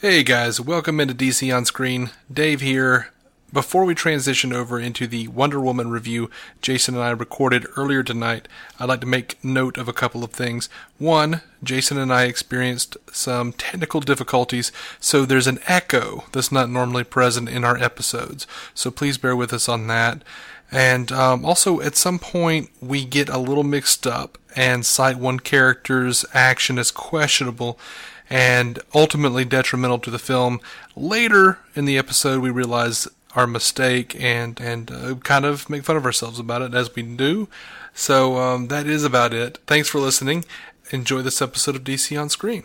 Hey guys, welcome into DC on Screen. Dave here. Before we transition over into the Wonder Woman review Jason and I recorded earlier tonight, I'd like to make note of a couple of things. One, Jason and I experienced some technical difficulties, so there's an echo that's not normally present in our episodes. So please bear with us on that. And um, also, at some point, we get a little mixed up and cite one character's action as questionable and ultimately detrimental to the film. Later in the episode, we realize our mistake and and uh, kind of make fun of ourselves about it as we do. So um, that is about it. Thanks for listening. Enjoy this episode of DC on Screen.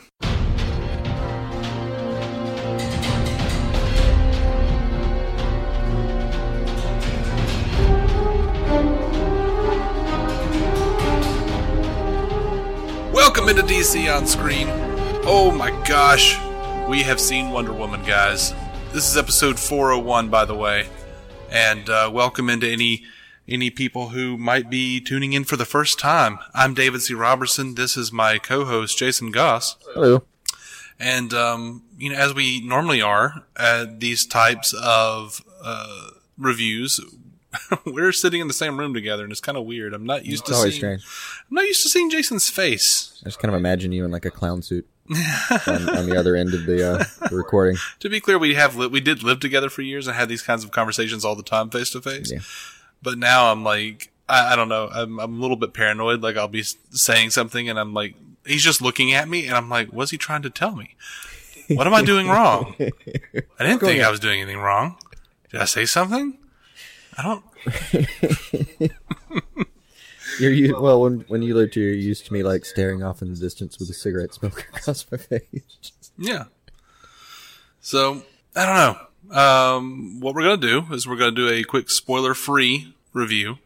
Welcome into DC on Screen. Oh my gosh, we have seen Wonder Woman, guys. This is episode 401, by the way, and uh, welcome into any any people who might be tuning in for the first time. I'm David C. Roberson. This is my co-host Jason Goss, Hello. and um, you know, as we normally are at these types of uh, reviews. We're sitting in the same room together, and it's kind of weird. I'm not used It's to always seeing. strange. I'm not used to seeing Jason's face. I just kind of imagine you in like a clown suit on, on the other end of the, uh, the recording. To be clear, we have li- we did live together for years and had these kinds of conversations all the time, face to face. But now I'm like, I, I don't know, I'm, I'm a little bit paranoid. Like I'll be saying something and I'm like, he's just looking at me and I'm like, what's he trying to tell me? What am I doing wrong? I didn't think I was doing anything wrong. Did I say something? I don't. You're you, well when when you lived here, you're used to me like staring off in the distance with a cigarette smoke across my face. Yeah. So I don't know. Um, what we're gonna do is we're gonna do a quick spoiler-free review,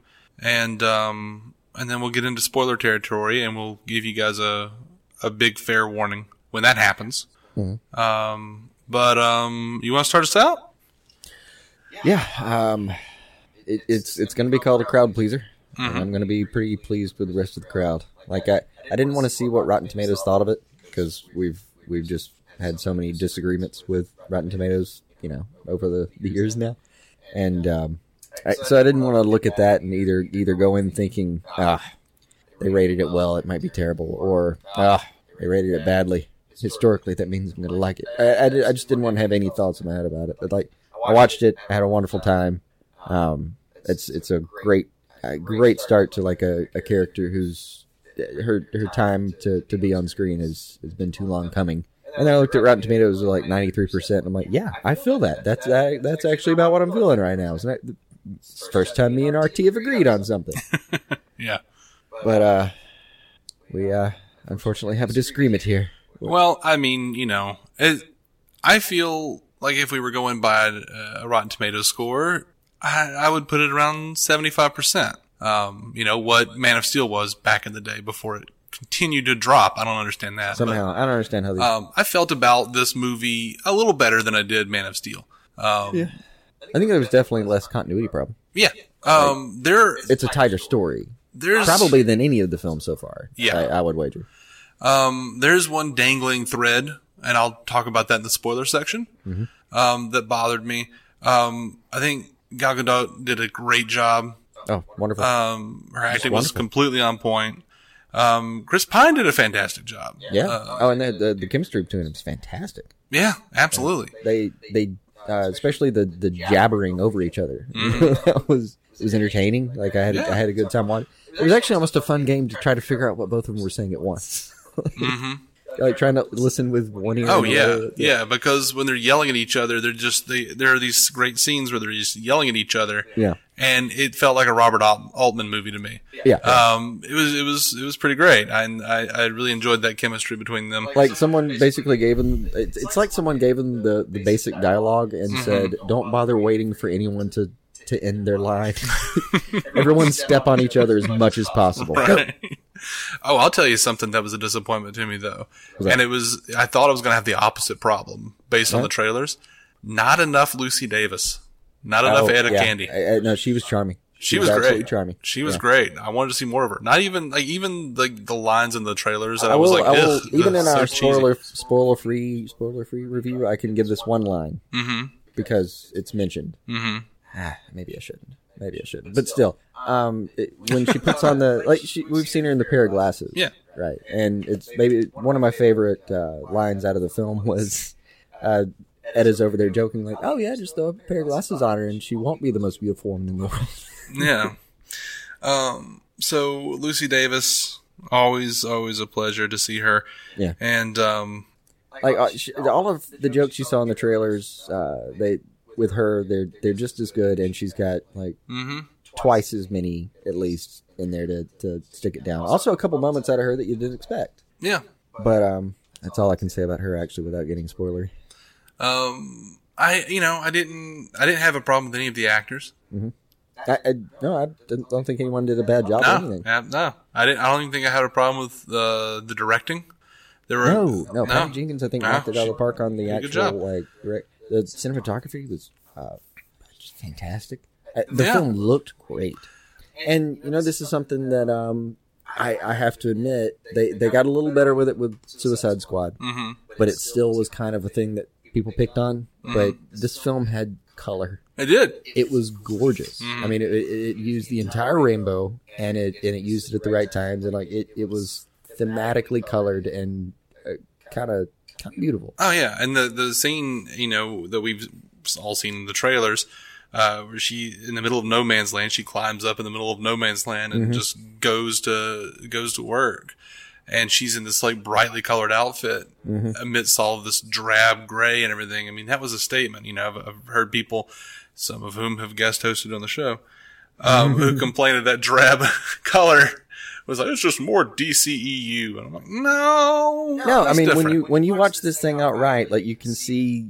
and um, and then we'll get into spoiler territory, and we'll give you guys a a big fair warning when that happens. Um, but um, you want to start us out? Yeah, um, it, it's it's going to be called a crowd pleaser. And I'm going to be pretty pleased with the rest of the crowd. Like I, I didn't want to see what Rotten Tomatoes thought of it because we've we've just had so many disagreements with Rotten Tomatoes, you know, over the, the years now, and um, I, so I didn't want to look at that and either either go in thinking ah they rated it well, it might be terrible, or ah they rated it badly. Historically, that means I'm going to like it. I, I, I just didn't want to have any thoughts in my head about it. But like I watched it, I had a wonderful time. Um, it's it's a great a great start to like a, a character who's her her time to, to be on screen has has been too long coming. And then I looked at Rotten Tomatoes, like ninety three percent. I'm like, yeah, I feel that. That's uh, that's actually about what I'm feeling right now. It's not it's the first time me and RT have agreed on something. Yeah. But uh, we uh, unfortunately have a disagreement here. Well, I mean, you know, it, I feel like if we were going by a, a Rotten Tomatoes score, I, I would put it around 75%. Um, you know, what Man of Steel was back in the day before it continued to drop. I don't understand that. but, Somehow, I don't understand how these. um, I felt about this movie a little better than I did Man of Steel. Um, yeah. I think there was definitely less continuity problem. Yeah. Um, there, It's a tighter story, there's probably than any of the films so far. Yeah. I, I would wager. Um, there's one dangling thread, and I'll talk about that in the spoiler section. Um, that bothered me. Um, I think Gal Gadot did a great job. Oh, wonderful! Um, her acting was completely on point. Um, Chris Pine did a fantastic job. yeah. uh, oh, and the, the the chemistry between them is fantastic. Yeah, absolutely. They they uh, especially the the jabbering over each other. Mm-hmm. that was it was entertaining. Like I had I had a good time watching. It was actually almost a fun game to try to figure out what both of them were saying at once. Like trying to listen with one ear. Oh the yeah, yeah. Because when they're yelling at each other, they're just they. There are these great scenes where they're just yelling at each other. Yeah. and it felt like a Robert Altman movie to me. Yeah. Um, it was it was it was pretty great. I I, I really enjoyed that chemistry between them. like someone basically gave them it's, it's like someone gave them the, the basic dialogue and Mm-hmm. said don't bother waiting for anyone to to end their line everyone step on each other as much as possible Right. Oh, I'll tell you something that was a disappointment to me though, that? and it was I thought I was going to have the opposite problem based on the trailers. Not enough Lucy Davis. Not enough Oh, Etta yeah. Candy. I- I- no she was charming She was absolutely great. charming. She was Yeah. great. I wanted to see more of her. Not even like even like the lines in the trailers that I, I was like, I will even ugh, in our so cheesy." spoiler spoiler free spoiler free review, I can give this one line Mhm. because it's mentioned. Mhm. Ah, maybe I shouldn't. Maybe I shouldn't. But still, um, it, when she puts on the like, she, we've seen her in the pair of glasses. Yeah. right. And it's maybe one of my favorite uh, lines out of the film was, uh, Etta's over there joking like, "Oh yeah, just throw a pair of glasses on her, and she won't be the most beautiful woman in the world." Yeah. Um. So Lucy Davis, always always a pleasure to see her. Yeah. And um. like uh, she, all of the jokes you saw in the trailers, uh, they with her, they're they're just as good, and she's got like mhm. twice as many at least in there to, to stick it down. Also, a couple moments out of her that you didn't expect. Yeah. But um, that's all I can say about her actually, without getting spoilery. Um. I you know I didn't I didn't have a problem with any of the actors. I, I no, I don't think anyone did a bad job or No, anything. yeah, no, I didn't. I don't even think I had a problem with uh, the directing. There were No, no, Patty Jenkins, I think No, knocked it out of the park on the did a good actual like direct. The cinematography was uh, just fantastic. Uh, the Yeah. film looked great, and you know this is something that um I, I have to admit they they got a little better with it with Suicide Squad, Mhm. but it still was kind of a thing that people picked on. Mm-hmm. But this film had color. It did. It was gorgeous. Mm-hmm. I mean, it, it used the entire rainbow, and it and it used it at the right times, and like it, it was thematically colored and of kind of beautiful. Oh yeah, and the the scene you know that we've all seen in the trailers, uh, where she in the middle of no man's land, she climbs up in the middle of no man's land and just goes to goes to work, and she's in this like brightly colored outfit amidst all of this drab gray and everything. I mean, that was a statement. You know, I've, I've heard people, some of whom have guest hosted on the show, um, who complained of that drab color. Was like it's just more DCEU, and I'm like, no, No, I that's mean when you when you watch this thing outright, like you can see,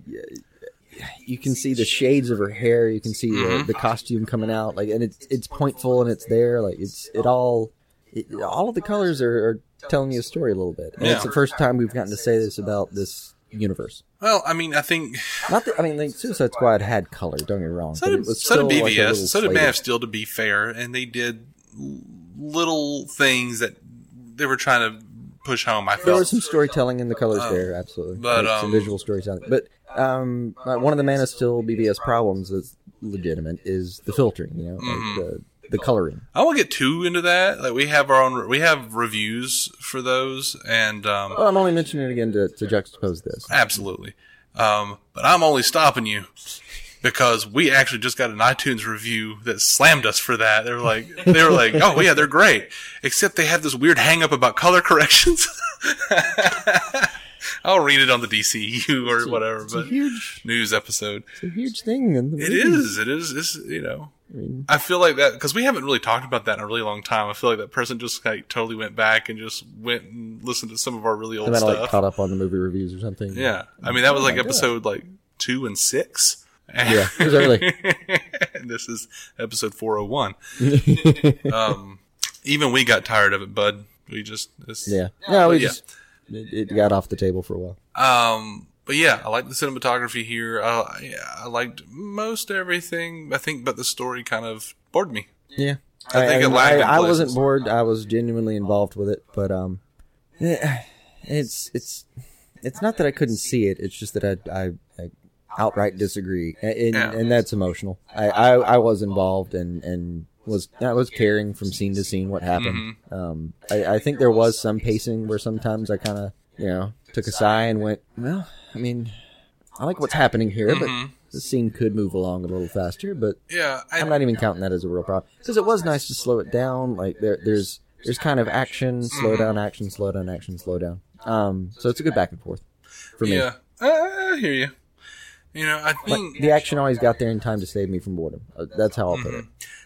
you can see the shades of her hair. You can see Mm-hmm. the, the costume coming out, like, and it's it's pointful and it's there. Like it's it all, it, all of the colors are, are telling you a story a little bit. And it's the first time we've gotten to say this about this universe. Well, I mean, I think Not that I mean, like Suicide Squad had color. Don't get me wrong, so did, it was so did still like BVS, so did Man slated. of Steel. To be fair, and they did l- little things that they were trying to push home. I There felt. was some storytelling in the colors there, absolutely, Um, but, Like, some um, visual storytelling. But um, uh, one of the Man of Steel BVS problems that's legitimate is the filtering. You know, Mm-hmm. like the the coloring. I won't get too into that. Like we have our own, we have reviews for those, and um, Well, I'm only mentioning it again to, to juxtapose this. absolutely. Um, but I'm only stopping you because we actually just got an iTunes review that slammed us for that. They were like, they were like, oh yeah, they're great, except they have this weird hang up about color corrections. I'll read it on the DCU or whatever, It's a but huge, news episode. it's a huge thing in the It is. It is. It's, you know, I mean, I feel like that because we haven't really talked about that in a really long time. I feel like that person just like totally went back and just went and listened to some of our really old I might have, like stuff. caught up on the movie reviews or something. yeah, I mean that was Oh like episode like two and six. Yeah, it was early. and this is episode four hundred one. um, even we got tired of it, bud. We just it's, Yeah, no, we yeah. just it, it got off the table for a while. Um, but yeah, I like the cinematography here. I, yeah, I liked most everything. I think, but the story kind of bored me. Yeah, I think it lagged I, I wasn't bored. I was genuinely involved with it, but um, eh, it's it's it's not that I couldn't see it. It's just that I I, I outright disagree, and, and, Yeah. and that's emotional. I, I I was involved and and was I was caring from scene to scene what happened. Mm-hmm. Um, I, I think there was some pacing where sometimes I kind of you know took a sigh and went, well, I mean, I like what's happening here, but Mm-hmm. the scene could move along a little faster, but. Yeah, I, I'm not even counting that as a real problem because it was nice to slow it down. Like there, there's there's kind of action, slow Mm-hmm. down, action, slow down, action, slow down. Um, so it's a good back and forth for me. yeah, I, I hear you. You know, I But think the action always got there in time to save me from boredom. Uh, That's how I'll put Mm-hmm. it.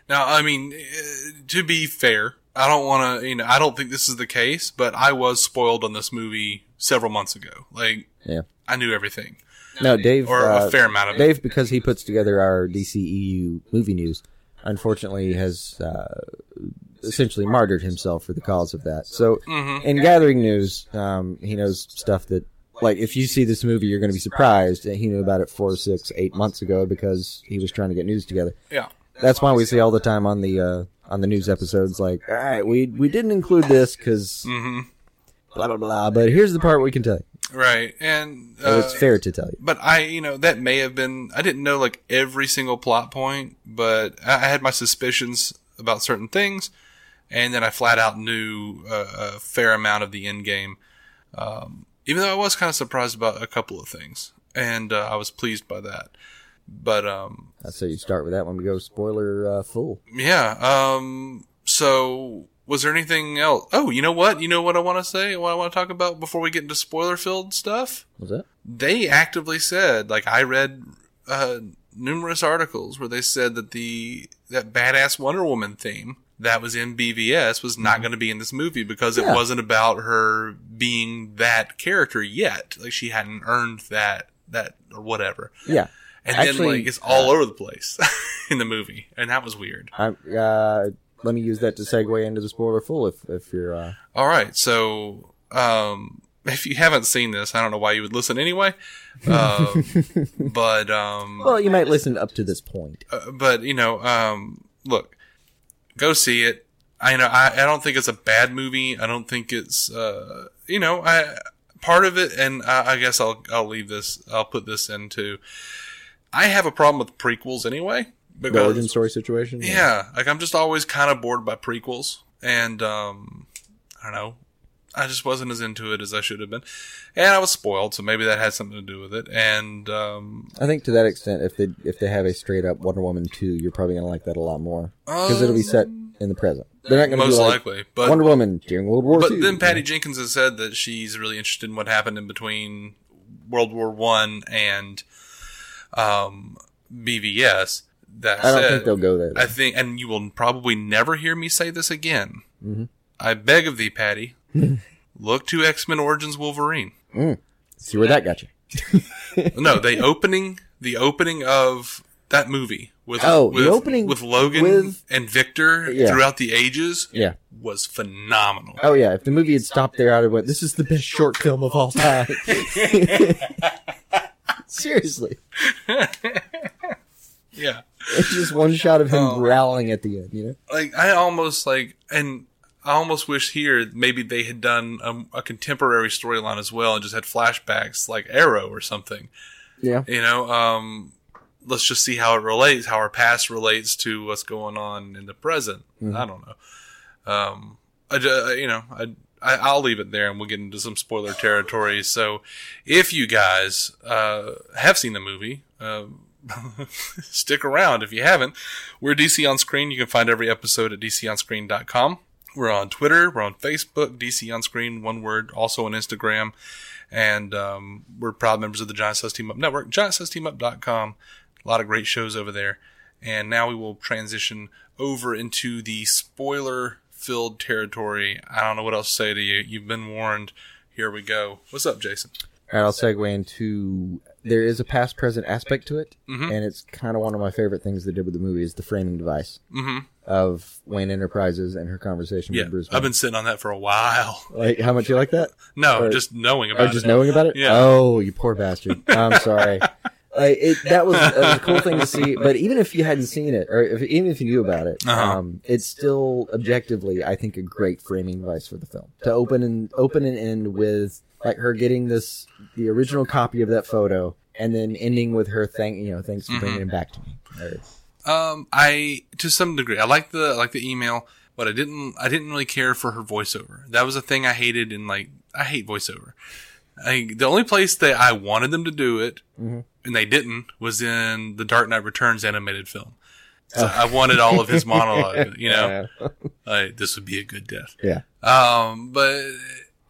now. I mean, uh, to be fair, I don't want to. You know, I don't think this is the case, but I was spoiled on this movie several months ago. Like, Yeah. I knew everything, No, Dave. or uh, a fair amount of it. Dave, because he puts together our DCEU movie news, unfortunately has uh, essentially martyred himself for the cause of that. So, Mm-hmm. in gathering news, um, he knows stuff that, like, if you see this movie, you're going to be surprised. And he knew about it four, six, eight months ago because he was trying to get news together. Yeah. that's why we see all the time on the uh, on the news episodes like, all right, we we didn't include this because mm-hmm. blah blah blah. But here's the part we can tell you. Right, and So uh, it's fair to tell you. But I, you know, that may have been. I didn't know like every single plot point, but I, I had my suspicions about certain things, and then I flat out knew uh, a fair amount of the end game. Um, even though I was kind of surprised about a couple of things, and uh, I was pleased by that. But um, I say you start with that one. We go spoiler uh, full. yeah. Um, so was there anything else? Oh, you know what? You know what I want to say? What I want to talk about before we get into spoiler filled stuff? Was that? they actively said like i read uh, numerous articles where they said that the that badass wonder woman theme that was in bvs was not going to be in this movie because it wasn't about her being that character yet like she hadn't earned that that or whatever Yeah. and then like it's all over the place in the movie and that was weird I'm, uh, let me use that to segue into the spoiler full. If if you're uh, all right so um if you haven't seen this i don't know why you would listen anyway um, but um well, you might listen up to this point. Uh, but you know, um, look, go see it. I know I, I don't think it's a bad movie. I don't think it's uh, you know I part of it, and I, I guess I'll I'll leave this. I'll put this into. I have a problem with prequels anyway. The Because, origin story situation. yeah, like I'm just always kind of bored by prequels, and um, I don't know. I just wasn't as into it as I should have been, and I was spoiled, so maybe that had something to do with it. And um, I think to that extent, if they if they have a straight up Wonder Woman two, you're probably gonna like that a lot more because it'll be set in the present. They're not gonna most like likely, but Wonder Woman during World War But II. then Patty Jenkins has said that she's really interested in what happened in between World War One and um, BVS. That I don't said, think they'll go there. I think, and you will probably never hear me say this again. Mm-hmm. I beg of thee, Patty, look to X Men Origins Wolverine. Mm. See where that got you. No, the opening, the opening of that movie with Oh, the opening with Logan with- and Victor Yeah. throughout the ages Yeah. was phenomenal. Oh yeah. If the movie had stopped there, I'd have went. This is the best short film of all time. Seriously, Yeah. it's just one shot of him Oh. growling at the end. You know. like I almost like and I almost wish here maybe they had done a, a contemporary storyline as well and just had flashbacks like Arrow or something. Yeah. You know, um, let's just see how it relates, how our past relates to what's going on in the present. I don't know. Um, I, you know, I, I I'll leave it there and we'll get into some spoiler territory. So, if you guys uh, have seen the movie. Uh, stick around if you haven't. We're DC on Screen. You can find every episode at dconscreen.com. We're on Twitter. We're on Facebook. DC on Screen, one word. Also on Instagram. And um, we're proud members of the Giant Size Team Up Network. GiantSizeTeamUp.com. A lot of great shows over there. And now we will transition over into the spoiler filled territory. I don't know what else to say to you. You've been warned. Here we go. What's up, Jason? All right, I'll segue into there is a past present aspect to it, and it's kind of one of my favorite things they did with the movie is the framing device Mm-hmm. Of Wayne Enterprises and her conversation Yeah, with Bruce. I've been sitting on that for a while. like how much you like that? No, Or- just knowing about Oh, just it. knowing about it? Yeah. Oh, you poor bastard. I'm sorry. Like it, that was, that was a cool thing to see. But even if you hadn't seen it, or if, even if you knew about it, Uh-huh. um, it's still objectively, I think, a great framing device for the film to open and open and end with like her getting this the original copy of that photo, and then ending with her thank you know thanks for Mm-hmm. bringing it back to me. Or- Um, I to some degree, I like the I like the email, but I didn't I didn't really care for her voiceover. That was a thing I hated, and like I hate voiceover. I, the only place that I wanted them to do it, and they didn't, was in the Dark Knight Returns animated film. So I wanted all of his monologue. You know, like, this would be a good death. yeah. Um, but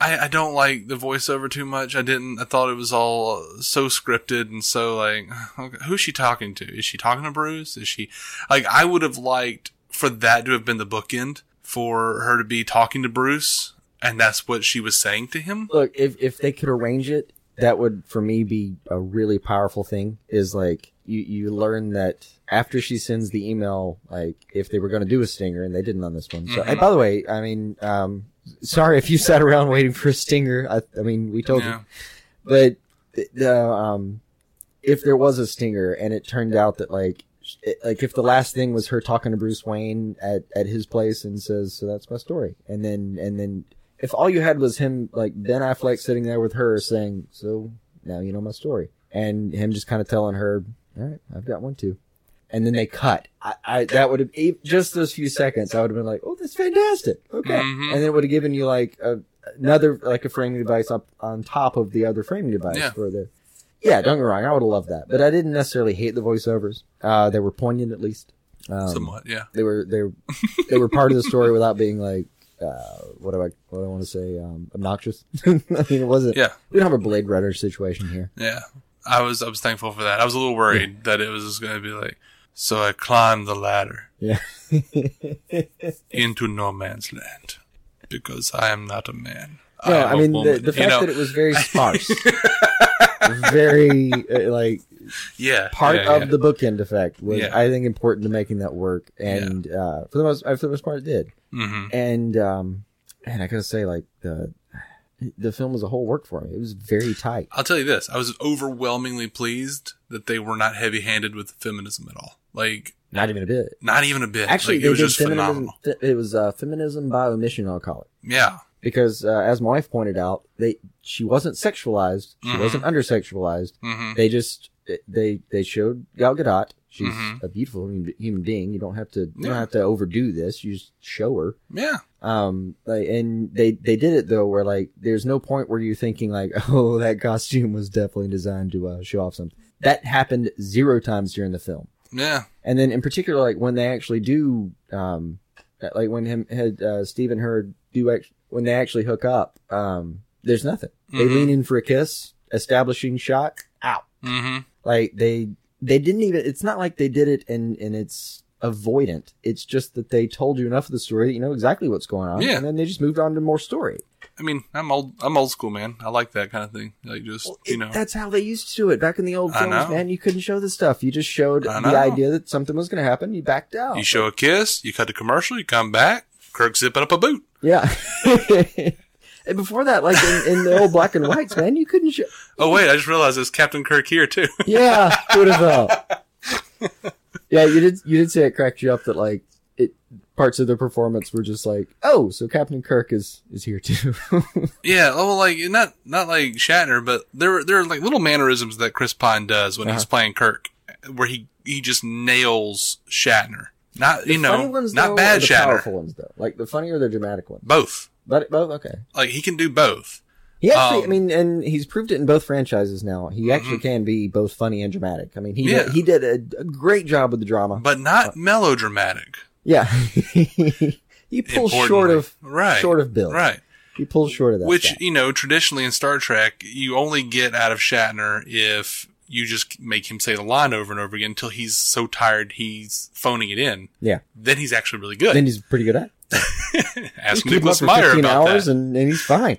I, I don't like the voiceover too much. I didn't. I thought it was all so scripted and so like, okay, who's she talking to? Is she talking to Bruce? Is she like? I would have liked for that to have been the bookend for her to be talking to Bruce, and that's what she was saying to him. Look, if if they could arrange it, that would for me be a really powerful thing. Is like you you learn that after she sends the email, like if they were going to do a stinger and they didn't on this one. So, and by the way, I mean, um, sorry if you sat around waiting for a stinger. I, I mean, we told Yeah. you, but the um, if there was a stinger and it turned out that like it- like if the last thing was her talking to Bruce Wayne at at his place and says, "So that's my story," and then and then if all you had was him like Ben Affleck sitting there with her saying, "So now you know my story," and him just kind of telling her, "All right, I've got one too." And then they cut. I, I that would have just those few seconds. I would have been like, "Oh, that's fantastic." Okay, Mhm. and then it would have given you like a, another like a framing device up on top of the other framing device Yeah. for the. Yeah, don't get me wrong. I would have loved that, but I didn't necessarily hate the voiceovers. Uh, they were poignant at least. Um, Somewhat, yeah. They were they were, they were part of the story without being like uh, what do I what do I want to say um, obnoxious. I mean, it wasn't. Yeah. We don't have a Blade Runner situation here. Yeah, I was I was thankful for that. I was a little worried that it was just going to be like, so I climbed the ladder Yeah. into no man's land because I am not a man. No, I a mean the, woman." the You fact know? that it was very sparse, very uh, like yeah part yeah, of yeah. the bookend effect was. I think important to making that work, and uh, for the most for the most part it did. Mhm. And um, man, I gotta say like the the film as a whole worked for me. It was very tight. I'll tell you this: I was overwhelmingly pleased that they were not heavy-handed with feminism at all. Like, Not even a bit. not even a bit. Actually, like, it was just feminism. phenomenal. fe- It was uh, feminism by omission. I'll call it Yeah, because, uh, as my wife pointed out, they she wasn't sexualized. She Mhm. wasn't undersexualized. hmm They just they they showed Gal Gadot. She's Mhm. a beautiful human being. You don't have to you Yeah. don't have to overdo this. You just show her. yeah, Um, like, and they they did it though, where like there's no point where you're thinking like, oh, that costume was definitely designed to uh, show off something. That happened zero times during the film. yeah. And then in particular, like when they actually do, um, like when him had uh, Steve and her do act- when they actually hook up, um, there's nothing. They Mhm. lean in for a kiss, establishing shot, out. hmm Like they they didn't even. It's not like they did it and and it's avoidant. It's just that they told you enough of the story that you know exactly what's going on, Yeah. and then they just moved on to more story. I mean, I'm old. I'm old school, man. I like that kind of thing. Like, just you It- know, that's how they used to do it back in the old films, man. You couldn't show the stuff. You just showed the idea that something was going to happen. You backed out. you show a kiss, you cut the commercial, you come back, Kirk zipping up a boot. Yeah. and before that, like in, in the old black and whites, man, you couldn't show. Oh wait, I just realized there's Captain Kirk here too. Yeah, who would have thought? Yeah, you did. You did say it cracked you up that like it parts of the performance were just like, oh, so Captain Kirk is is here too. yeah, oh, like not not like Shatner, but there there are like little mannerisms that Chris Pine does when he's Uh-huh. playing Kirk, where he he just nails Shatner. Not you know, ones, not though, bad the Shatner. powerful ones though. Like the funny or the dramatic ones. Both. But both okay. Like he can do both. He actually, Um, I mean, and he's proved it in both franchises now. He actually can be both funny and dramatic. I mean, he Mm-hmm. Yeah. did, he did a, a great job with the drama. But not melodramatic. yeah, he pulls short of right. short of Bill. Right. He pulls short of that. Which, you know, traditionally in Star Trek, you only get out of Shatner if you just make him say the line over and over again until he's so tired he's phoning it in. yeah, Then he's actually really good. then he's pretty good at. it. Ask Keep him up Nicholas for Meyer 15 about hours that. and, and he's fine.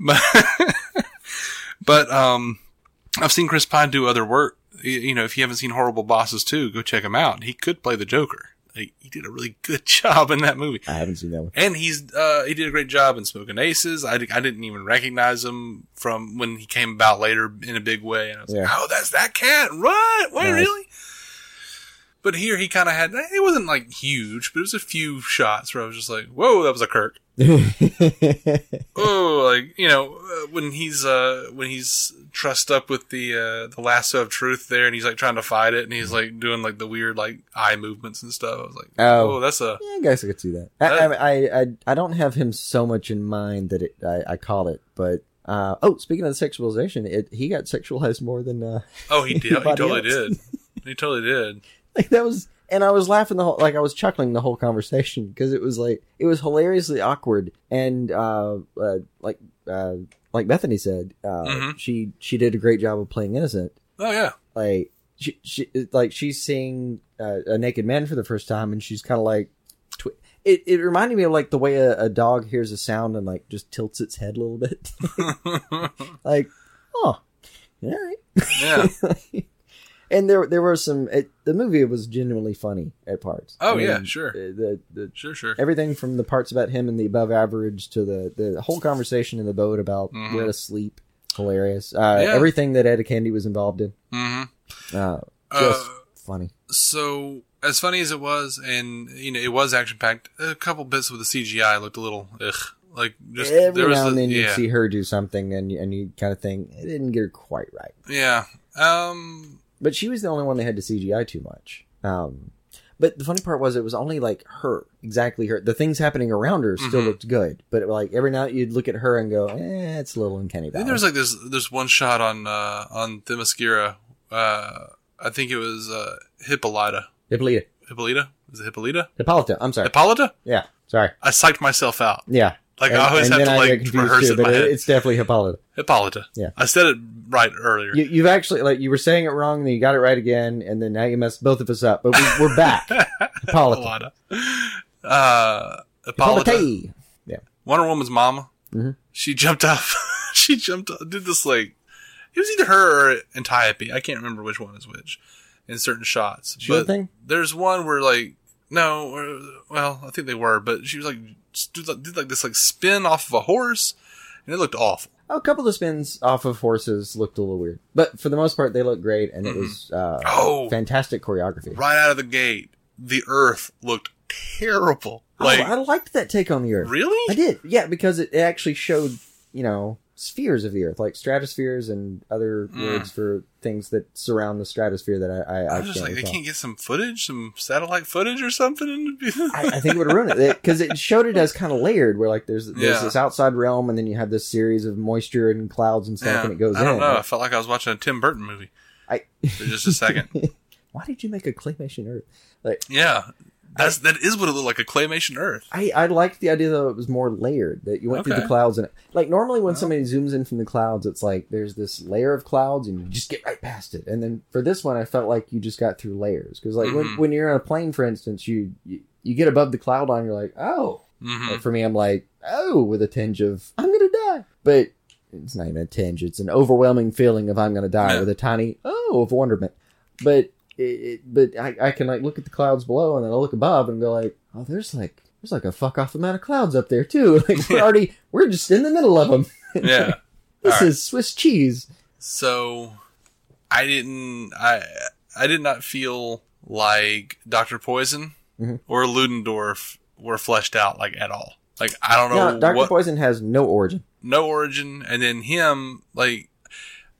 but, but um, I've seen Chris Pine do other work. You, know, if you haven't seen Horrible Bosses 2, go check him out. He could play the Joker. He, he did a really good job in that movie. I haven't seen that one. And he's uh, he did a great job in Smoking Aces. I, I didn't even recognize him from when he came about later in a big way. And I was Yeah. like, oh, that's that cat. What? Wait, Nice. really? But here he kind of had, it wasn't like huge, but it was a few shots where I was just like, whoa, that was a Kirk. Oh, like, you know, uh, when he's, uh, when he's trussed up with the, uh, the lasso of truth there and he's like trying to fight it and he's like doing like the weird like eye movements and stuff. I was like, Oh. oh, that's a, Yeah, I guess I could see that. I, I, I, I, I don't have him so much in mind that it, I, I caught it, but uh, oh, speaking of the sexualization, it, he got sexualized more than uh, oh, he did. He totally else? did. He totally did. like that was, and I was laughing the whole, like I was chuckling the whole conversation because it was like it was hilariously awkward, and uh, uh like uh, like Bethany said, uh, Mhm. she she did a great job of playing innocent, Oh, yeah. like she, she like she's seeing uh, a naked man for the first time and she's kind of like twi- it, it reminded me of like the way a, a dog hears a sound and like just tilts its head a little bit like oh all right yeah. And there there were some it, the movie was genuinely funny at parts Oh, I mean, yeah, sure. uh, the the Sure, sure. everything from the parts about him and the above average to the the whole conversation in the boat about Mhm. where to sleep hilarious uh Yeah. everything that Etta Candy was involved in hmm Uh, Uh, just funny. so as funny as it was, and you know, it was action packed. A couple bits with the CGI looked a little ugh. Like just Every there was now and the- then you yeah, see her do something, and you, and you kind of think it didn't get her quite right. yeah. Um, But she was the only one that had to CGI too much. Um, but the funny part was it was only like her, exactly her. The things happening around her still Mhm. looked good, but like every now you'd look at her and go, "Eh, it's a little uncanny I think valley." there was like this. There's one shot on uh on Themyscira. Uh, I think it was uh Hippolyta. Hippolyta, Hippolyta? Is it Hippolyta? Hippolyta. I'm sorry. Hippolyta? yeah, sorry. I psyched myself out. Yeah, Like And- I always have to like rehearse too, it but head. it's definitely Hippolyta. Hippolyta. Yeah. I said it right earlier. You, you've actually like you were saying it wrong, and then you got it right again, and then now you messed both of us up. But we, we're back. Hippolyta. Hippolyta. Uh, Hippolyta. Hippolyta. Wonder Woman's mama. Mhm. She jumped off. she jumped. Off, Did this like it was either her or Antiope. I can't remember which one is which in certain shots. Sure but thing? there's one where like no, well I think they were, but she was like did like, did like this like spin off of a horse, and it looked awful. A couple of spins off of horses looked a little weird, but for the most part, they looked great, and it was uh, Oh. fantastic choreography. Right out of the gate, the Earth looked terrible. Like oh, I liked that take on the Earth. really? I did, yeah, because it actually showed, you know, spheres of the Earth, like stratospheres and other Mm. words for things that surround the stratosphere that I, I, I, I was just like, they can't get some footage, some satellite footage or something. I, I think it would ruin it because it showed it as kind of layered, where like there's there's Yeah. this outside realm, and then you have this series of moisture and clouds and stuff, yeah, and it goes I don't in. know. I felt like I was watching a Tim Burton movie I, for just a second. why did you make a claymation Earth? Like yeah, that's that is what it looked like a claymation Earth. I, I liked the idea though it was more layered that you went through the clouds and like normally when somebody zooms in from the clouds it's like there's this layer of clouds and you just get right past it. And then for this one I felt like you just got through layers. Because like when, Mhm. when you're on a plane for instance you, you you get above the cloud line you're like oh. Hmm Like, for me I'm like oh with a tinge of I'm gonna die. But it's not even a tinge it's an overwhelming feeling of I'm gonna die Yeah. with a tiny oh of wonderment. But it, it, but I, I can like look at the clouds below and then I'll look above and go like, oh, there's like there's like a fuck off amount of clouds up there too. Like we're already we're just in the middle of them. Yeah. this Alright. is Swiss cheese. So I didn't. I I did not feel like Doctor Poison Mhm. or Ludendorff were fleshed out like at all. Like I don't know Now, Doctor what Poison has no origin. no origin, and then him like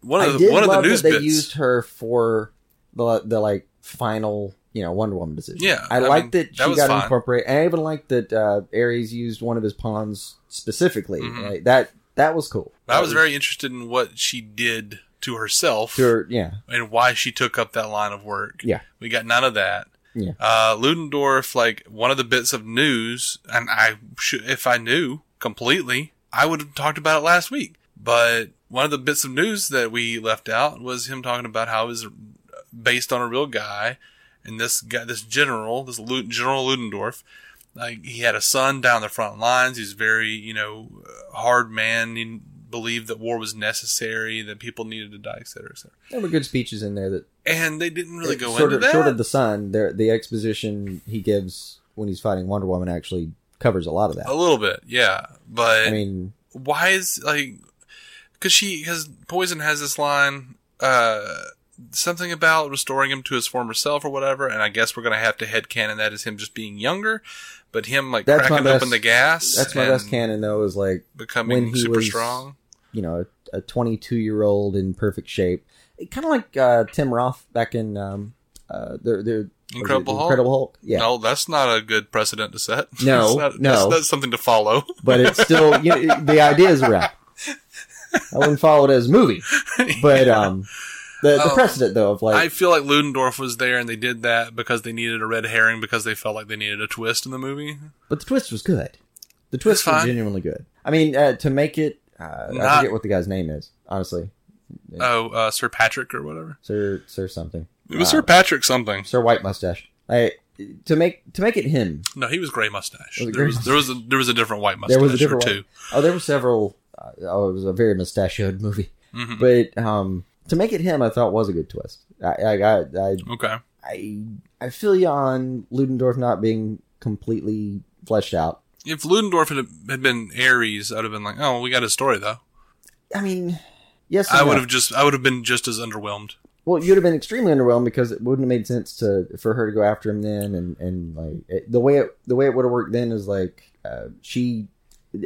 one I of the one of the news that they bits. used her for the the like final you know Wonder Woman decision. Yeah, I, I liked mean, that that she was got fine. incorporated. And I even liked that uh, Ares used one of his pawns specifically. Mhm. Like, that that was cool. I was very interested in what she did to herself sure. Yeah, and why she took up that line of work. Yeah. we got none of that. Yeah. Uh, Ludendorff, like one of the bits of news, and I should, if I knew completely, I would have talked about it last week. But one of the bits of news that we left out was him talking about how was based on a real guy, and this guy, this general, this General Ludendorff, like he had a son down the front lines. He's very, you know, hard man. He believed that war was necessary, that people needed to die, et cetera, et cetera. there were good speeches in there that And they didn't really go short into of, that. Short of the there the exposition he gives when he's fighting Wonder Woman actually covers a lot of that. a little bit, yeah. But I mean, why is like because she because poison has this line uh something about restoring him to his former self or whatever and i guess we're gonna have to headcanon that as him just being younger but him like That's cracking best- open the gas that's my best canon though. Is like becoming when he super was- strong you know a 22 year old in perfect shape, kind of like uh, Tim Roth back in um, uh, the the Incredible Hulk? Incredible Hulk. Yeah, no that's not a good precedent to set No, That's not- no. that's, that's something to follow but it's still you know, the idea is around. I wouldn't follow it as a movie, but um, the the Um, precedent though of like I feel like Ludendorff was there and they did that because they needed a red herring because they felt like they needed a twist in the movie. But the twist was good. The twist was genuinely good. I mean, uh, to make it, uh, I forget what the guy's name is. Honestly, Oh, uh, Sir Patrick or whatever. Sir Sir something. It was Uh, Sir Patrick something. Sir White Mustache. I to make to make it him. No, he was gray mustache. Was there, was, there was a there was a different white mustache There was a different or two. Oh, there were several. Uh, oh, it was a very mustachioed movie. Mhm. But um, to make it him, I thought was a good twist. I I I I, Okay. I, I feel you on Ludendorff not being completely fleshed out. If Ludendorff had, been Ares, I'd have been like, oh, we got his story though. I mean, yes, I no. would have just I would have been just as underwhelmed. well, you'd have been extremely underwhelmed because it wouldn't have made sense to for her to go after him then, and and like it, the way it the way it would have worked then is like uh, she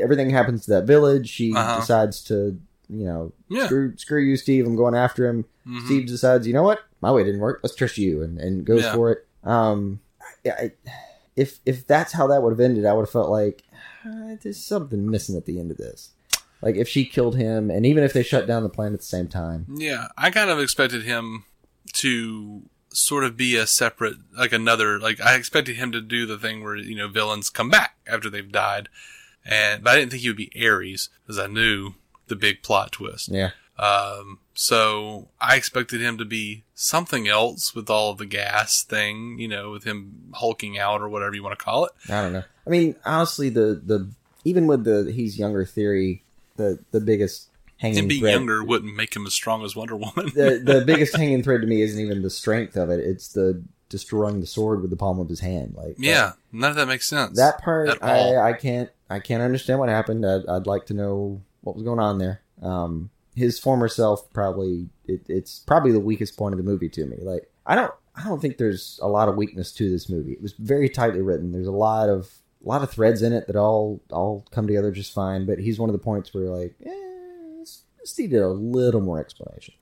everything happens to that village. She Uh-huh. decides to you know Yeah. screw screw you, Steve. I'm going after him. Mhm. Steve decides, you know what, my way didn't work. Let's trust you, and and goes Yeah. for it. Um, I, I, if if that's how that would have ended, I would have felt like uh, there's something missing at the end of this. Like if she killed him, and even if they shut down the plant at the same time, Yeah, I kind of expected him to sort of be a separate, like another, like I expected him to do the thing where you know villains come back after they've died, and but I didn't think he would be Ares because I knew the big plot twist. yeah, Um, so I expected him to be something else with all of the gas thing, you know, with him hulking out or whatever you want to call it. I don't know. I mean, honestly, the the even with the he's younger theory, the the biggest hanging Him being thread, younger wouldn't make him as strong as Wonder Woman. the the biggest hanging thread to me isn't even the strength of it; it's the destroying the sword with the palm of his hand. Like yeah, none of that makes sense. that part I, I can't I can't understand what happened. I'd, I'd like to know what was going on there. Um, his former self probably it, it's probably the weakest point of the movie to me. Like I don't I don't think there's a lot of weakness to this movie. It was very tightly written. There's a lot of a lot of threads in it that all all come together just fine. But he's one of the points where like, eh, needed a little more explanation.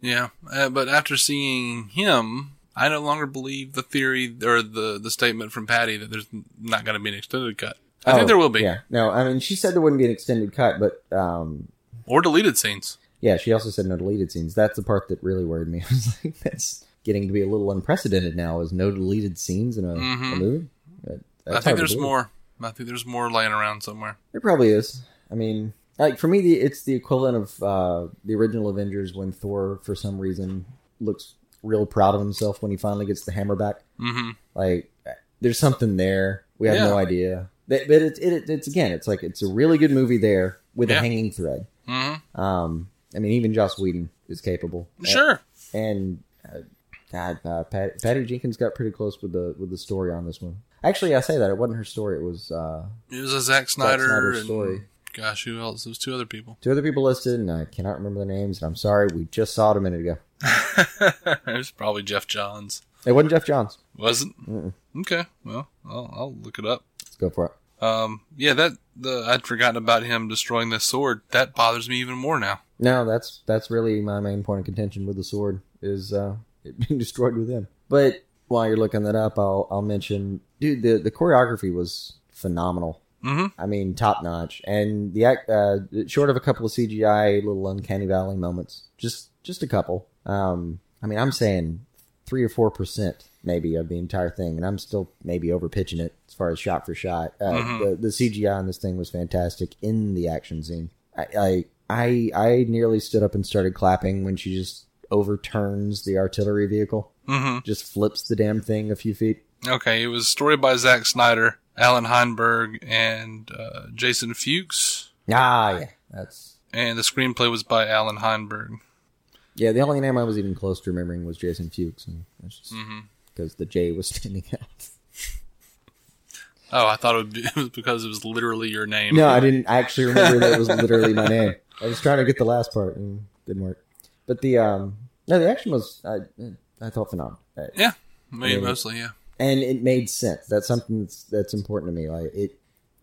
Yeah, uh, but after seeing him, I no longer believe the theory or the the statement from Patty that there's not going to be an extended cut. I Oh, think there will be, Yeah, no, I mean she said there wouldn't be an extended cut, but um, or deleted scenes. Yeah, she also said no deleted scenes. That's the part that really worried me. I was like, that's getting to be a little unprecedented now. Is no deleted scenes in a, Mhm. a movie? That- I think there's more. I think there's more laying around somewhere. There probably is. I mean, like for me, the, it's the equivalent of uh, the original Avengers when Thor, for some reason, looks real proud of himself when he finally gets the hammer back. hmm Like, there's something there. We have Yeah. no idea. But it's it, it's again, it's like it's a really good movie there with a hanging thread. hmm Um, I mean, even Joss Whedon is capable. Sure. and uh, God, uh, Pat, Patty Jenkins got pretty close with the with the story on this one. Actually, I say that it wasn't her story; it was uh, It was a Zack Snyder Snyder's and story. gosh, who else? There was two other people. two other people listed, and I cannot remember their names. And I'm sorry, we just saw it a minute ago. it was probably Geoff Johns. It wasn't Geoff Johns. Wasn't? Mm-mm. Okay. Well, I'll, I'll look it up. Let's go for it. Um, yeah, that the I'd forgotten about him destroying the sword. That bothers me even more now. No, that's that's really my main point of contention with the sword is uh, it being destroyed with him. But while you're looking that up, I'll I'll mention, dude, the the choreography was phenomenal. hmm I mean, top notch, and the uh, short of a couple of CGI little uncanny valley moments, just just a couple. Um, I mean, I'm saying three or four percent maybe of the entire thing, and I'm still maybe over pitching it as far as shot for shot. Uh, Mhm. the, the CGI on this thing was fantastic in the action scene. I, I I I nearly stood up and started clapping when she just overturns the artillery vehicle, hmm just flips the damn thing a few feet. Okay, it was a story by Zack Snyder, Allan Heinberg, and uh, Jason Fuchs, Ah, yeah, that's and the screenplay was by Allan Heinberg. Yeah, the only name I was even close to remembering was Jason Fuchs, and just hmm because the J was standing out. Oh, I thought it, would be, it was because it was literally your name. no, I didn't actually remember that it was literally my name. I was trying to get the last part and didn't work. But the um, no, the action was I I thought phenomenal, Yeah, I mean, mostly, yeah. and it made sense. That's something that's that's important to me. Like it.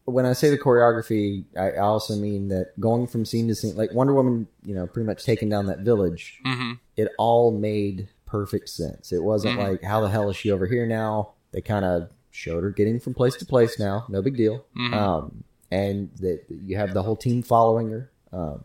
When I say the choreography, I also mean that going from scene to scene, like Wonder Woman, you know, pretty much taking down that village, hmm it all made perfect sense. It wasn't Mhm. like, how the hell is she over here now? They kind of showed her getting from place to place now. No big deal. Mhm. Um, and that you have the whole team following her. Um,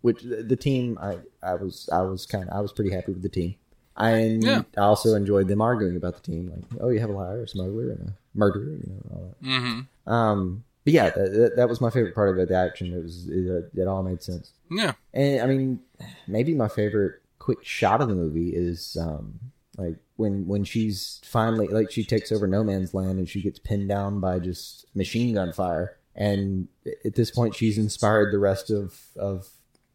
which the the team, I, I was, I was kind of, I was pretty happy with the team. And Yeah. I also enjoyed them arguing about the team, like, oh, you have a liar, a smuggler, and a murderer, you know, all that. hmm Um, but yeah, that, that, that was my favorite part of it, the action. It was, it, it all made sense. Yeah. And I mean, maybe my favorite quick shot of the movie is um, like when when she's finally like she takes over no man's land and she gets pinned down by just machine gun fire. And at this point, she's inspired the rest of of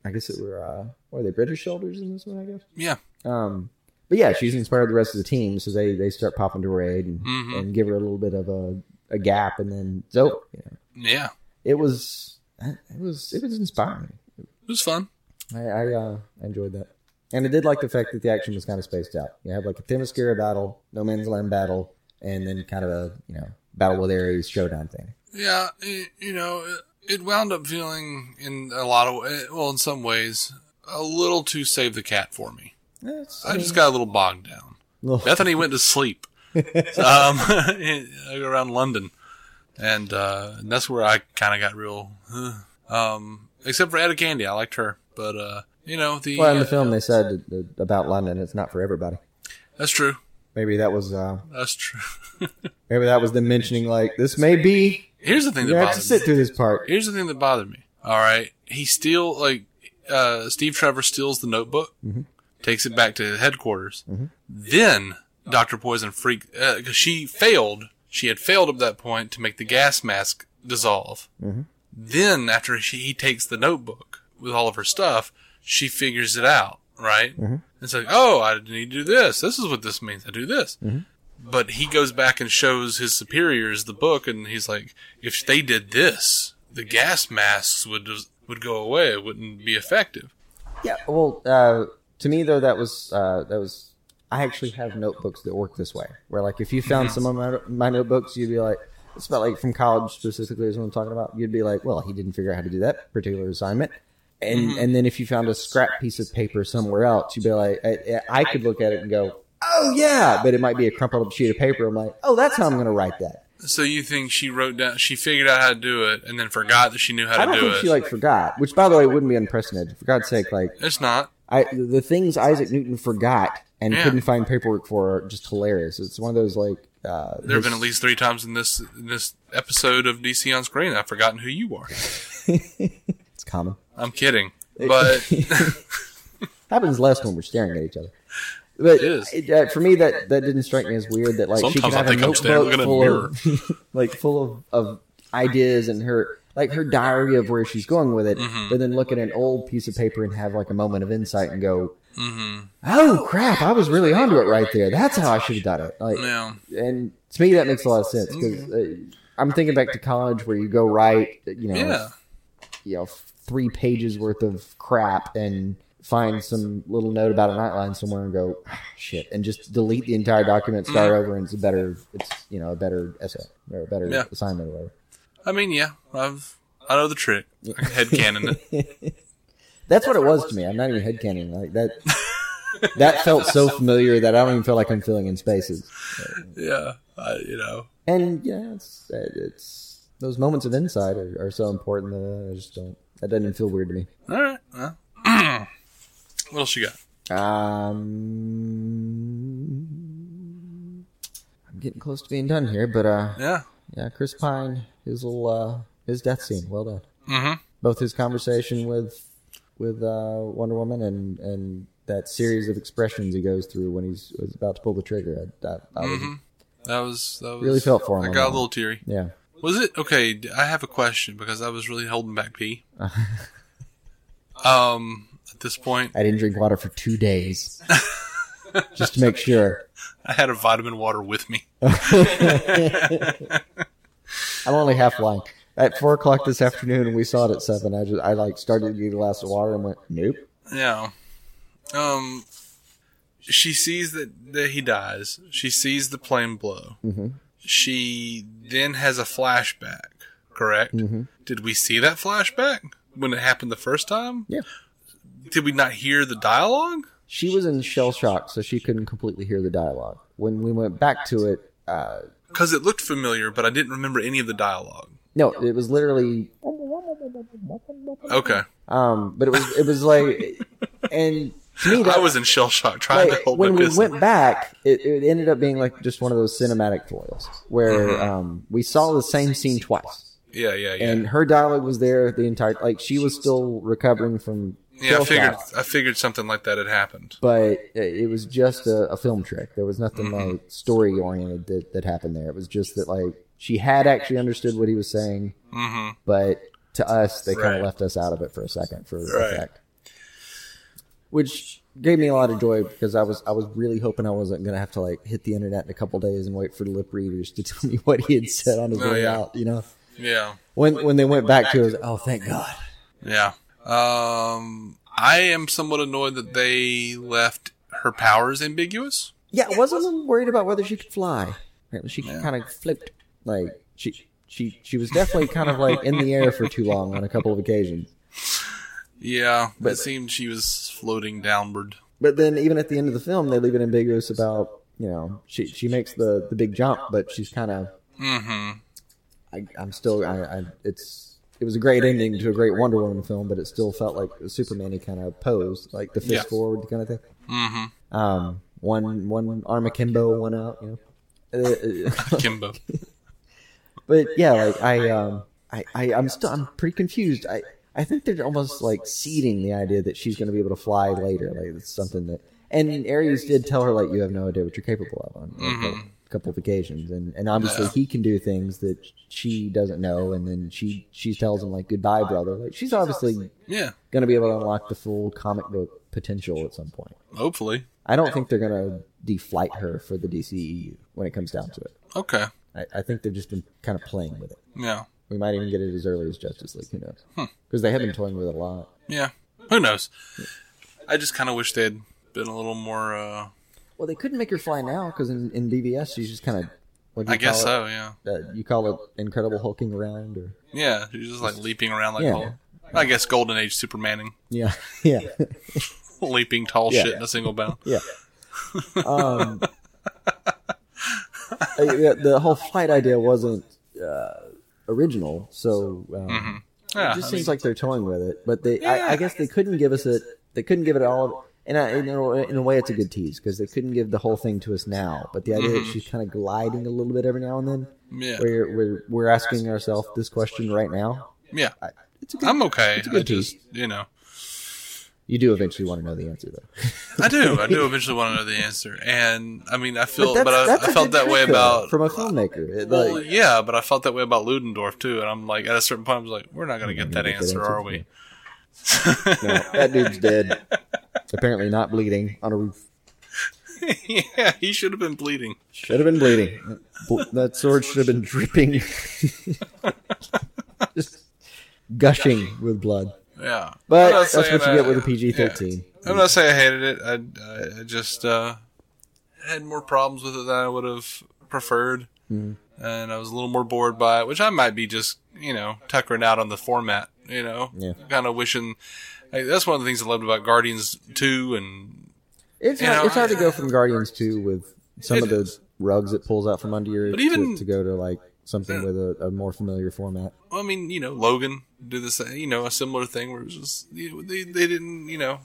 I guess it were uh, are they British soldiers in this one? I guess. Yeah. Um, but yeah, she's inspired the rest of the team, so they they start popping to her aid and, Mhm. and give her a little bit of a, a gap, and then so over. You know? Yeah. It was it was it was inspiring. It was fun. I I, uh, I enjoyed that. And I did like the fact that the action was kind of spaced out. You have like a Themyscira battle, no man's land battle, and then kind of a you know battle with Ares showdown thing. Yeah, it, you know, it, it wound up feeling in a lot of well, in some ways, a little too save the cat for me. That's, I just got a little bogged down. little- Bethany went to sleep um, around London, and, uh, and that's where I kind of got real. huh. Um, except for Etta Candy, I liked her, but uh, you know the. well, in the uh, film they said about London, it's not for everybody. that's true. Maybe that was uh, That's true. maybe that was them mentioning like this may be Here's the thing you that have to sit me. through this part. Here's the thing that bothered me. All right, he steal like uh, Steve Trevor steals the notebook, takes it back to headquarters. Then Doctor Poison freak because she failed. She had failed up that point to make the gas mask dissolve. Then after she, he takes the notebook with all of her stuff, she figures it out. Right? It's like, oh, I need to do this. This is what this means. I do this but he goes back and shows his superiors the book, and he's like, if they did this, the gas masks would would go away. It wouldn't be effective. Yeah. Well, uh, to me though, that was uh, that was. I actually have notebooks that work this way. Where like if you found some of my, my notebooks, you'd be like, it's about like from college specifically is what I'm talking about. You'd be like, well, he didn't figure out how to do that particular assignment. And and then if you found a scrap piece of paper somewhere else, you'd be like, I, I could look at it and go, oh yeah, but it might be a crumpled up sheet of paper. I'm like, oh, that's how I'm going to write that. So you think she wrote down, she figured out how to do it, and then forgot that she knew how to don't don't think it? she like forgot, which by the way wouldn't be unprecedented. For God's sake, like it's not. I the things Isaac Newton forgot and Yeah. couldn't find paperwork for are just hilarious. It's one of those like uh, There have been at least three times in this in this episode of DC on Screen I've forgotten who you are. it's common. I'm kidding, but Happens less when we're staring at each other. But It is. it, uh, for me, that that didn't strike me as weird. That like she Sometimes could I have a think I'm staring notebook a full of like full of, of ideas and her like her diary of where she's going with it, Mm-hmm. but then look at an old piece of paper and have like a moment of insight and go, Mm-hmm. "Oh crap! I was really onto it right there. That's how I should have done it." Like, yeah, and to me that makes a lot of sense because uh, I'm thinking back to college where you go write, you know, yeah, you know, three pages worth of crap and find some little note about an outline somewhere and go, "Ah, shit, and just delete the entire document, start over, and it's a better, it's you know, a better essay or a better Yeah. assignment or whatever. I mean, yeah, I've I know the trick. Head canon it. That's what it was to me. I'm not even headcanon like that. that felt so familiar that I don't even feel like I'm filling in spaces. Yeah, I, you know. And yeah, it's it's those moments of insight are, are so important that I just don't. That doesn't feel weird to me. All right. Well. what else you got? Um, I'm getting close to being done here, but uh, Yeah. yeah, Chris Pine, his little uh, his death scene, well done. Mm-hmm. Both his conversation with with uh, Wonder Woman and and that series of expressions he goes through when he's was about to pull the trigger. I, I, I was, That was that was Really felt for him I got a little teary. yeah. Was it okay? I have a question because I was really holding back pee. um, at this point, I didn't drink water for two days just to make sure. I had a vitamin water with me. I'm only half lying. At four o'clock this afternoon, we saw it at seven. I just I like started to get a glass of water and went nope. Yeah. Um, she sees that that he dies. She sees the plane blow. Mm-hmm. She then has a flashback. Correct. Mm-hmm. Did we see that flashback when it happened the first time? Yeah. Did we not hear the dialogue? She was in shell shock, so she couldn't completely hear the dialogue. When we went back to it, uh, Because it looked familiar, but I didn't remember any of the dialogue. no, it was literally, Okay. um, but it was it was like, and to me that I was in shell shock trying to like, hold when we piss. went back, it, it ended up being like just one of those cinematic foils where Mm-hmm. um, we saw the same scene twice, yeah, yeah, yeah. and her dialogue was there the entire like she was still recovering from yeah, I figured shock. I figured something like that had happened. but it was just a, a film trick. There was nothing Mm-hmm. like story oriented that, that happened there. It was just that like she had actually understood what he was saying, hmm but to us they kind of left us out of it for a second for Right. effect, which gave me a lot of joy because I was I was really hoping I wasn't gonna have to like hit the internet in a couple days and wait for the lip readers to tell me what he had said on his Oh, way yeah. out. You know, Yeah. when when they went back to it, was oh thank God. Yeah. Um, I am somewhat annoyed that they left her powers ambiguous. Yeah, I wasn't a little worried about whether she could fly. Apparently, she kind of flipped. Like she, she, she was definitely kind of like in the air for too long on a couple of occasions. Yeah, but it seemed she was floating downward. But then, even at the end of the film, they leave it ambiguous about you know she she makes the the big jump, but she's kind of. Mm-hmm. I, I'm still. I, I. It's. It was a great ending to a great Wonder Woman film, but it still felt like a Superman kind of pose, like the fist Yeah. forward kind of thing. Mm-hmm. Um, one one arm akimbo, one out. You know. Uh, uh, But yeah, like I, um, I, I, I'm still, I'm pretty confused. I, I think they're almost like seeding the idea that she's going to be able to fly later. Like it's something that, and Ares did tell her like you have no idea what you're capable of on like, a mm-hmm. couple of occasions, and and obviously Yeah. he can do things that she doesn't know, and then she she tells him like goodbye, brother. Like she's obviously Yeah, going to be able to unlock the full comic book potential at some point. hopefully. I don't think they're going to deflight her for the DCEU when it comes down to it. Okay. I, I think they've just been kind of playing with it. Yeah. We might even get it as early as Justice League. Who knows? Hmm. Because they have been toying with it a lot. Yeah. Who knows? I just kind of wish they'd been a little more. uh Well, they couldn't make her fly now because in, in BVS she's just kind of. I guess so. Yeah. Uh, you call it Incredible Hulking around, or Yeah. She's just like leaping around like Yeah. Hulk. I guess Golden Age Supermaning, yeah, yeah, leaping tall Yeah. shit in a single bound. yeah. Um, the whole flight idea wasn't uh, original, so um, Yeah. it just I seems mean, like they're toying with it. But they, I, I guess they couldn't give us it. They couldn't give it all. And I, in, a, in a way, it's a good tease because they couldn't give the whole thing to us now. But the idea that she's kind of gliding a little bit every now and then, yeah. we're we're, we're asking ourselves this question right now. Yeah. I, it's a good, I'm okay. it's a good I just, you know, you do eventually want to know the answer, though. I do. I do eventually want to know the answer, and I mean, I feel, but, that's- I, I felt that way about. from a filmmaker. Well, like, yeah, but I felt that way about Ludendorff too, and I'm like, at a certain point, I was like, we're not going to get that answer, answer, are we? no, that dude's dead. Apparently not bleeding on a roof. yeah, he should have been bleeding. Should have been bleeding. That sword should have been dripping, just gushing with blood. Yeah, But that's what you I- get with a PG thirteen. yeah. I'm not saying I hated it. I, I, just uh, had more problems with it than I would have preferred, Hmm. and I was a little more bored by it, which I might be just you know tuckering out on the format. You know, Yeah. kind of wishing. Like, that's one of the things I loved about Guardians Two, and It's hard, know, it's hard to go from Guardians two with some of the is. rugs it pulls out from under you But to, even- to go to like something with a, a more familiar format. well, I mean, you know, Logan did same, you know, a similar thing where it was just you know, they they didn't you know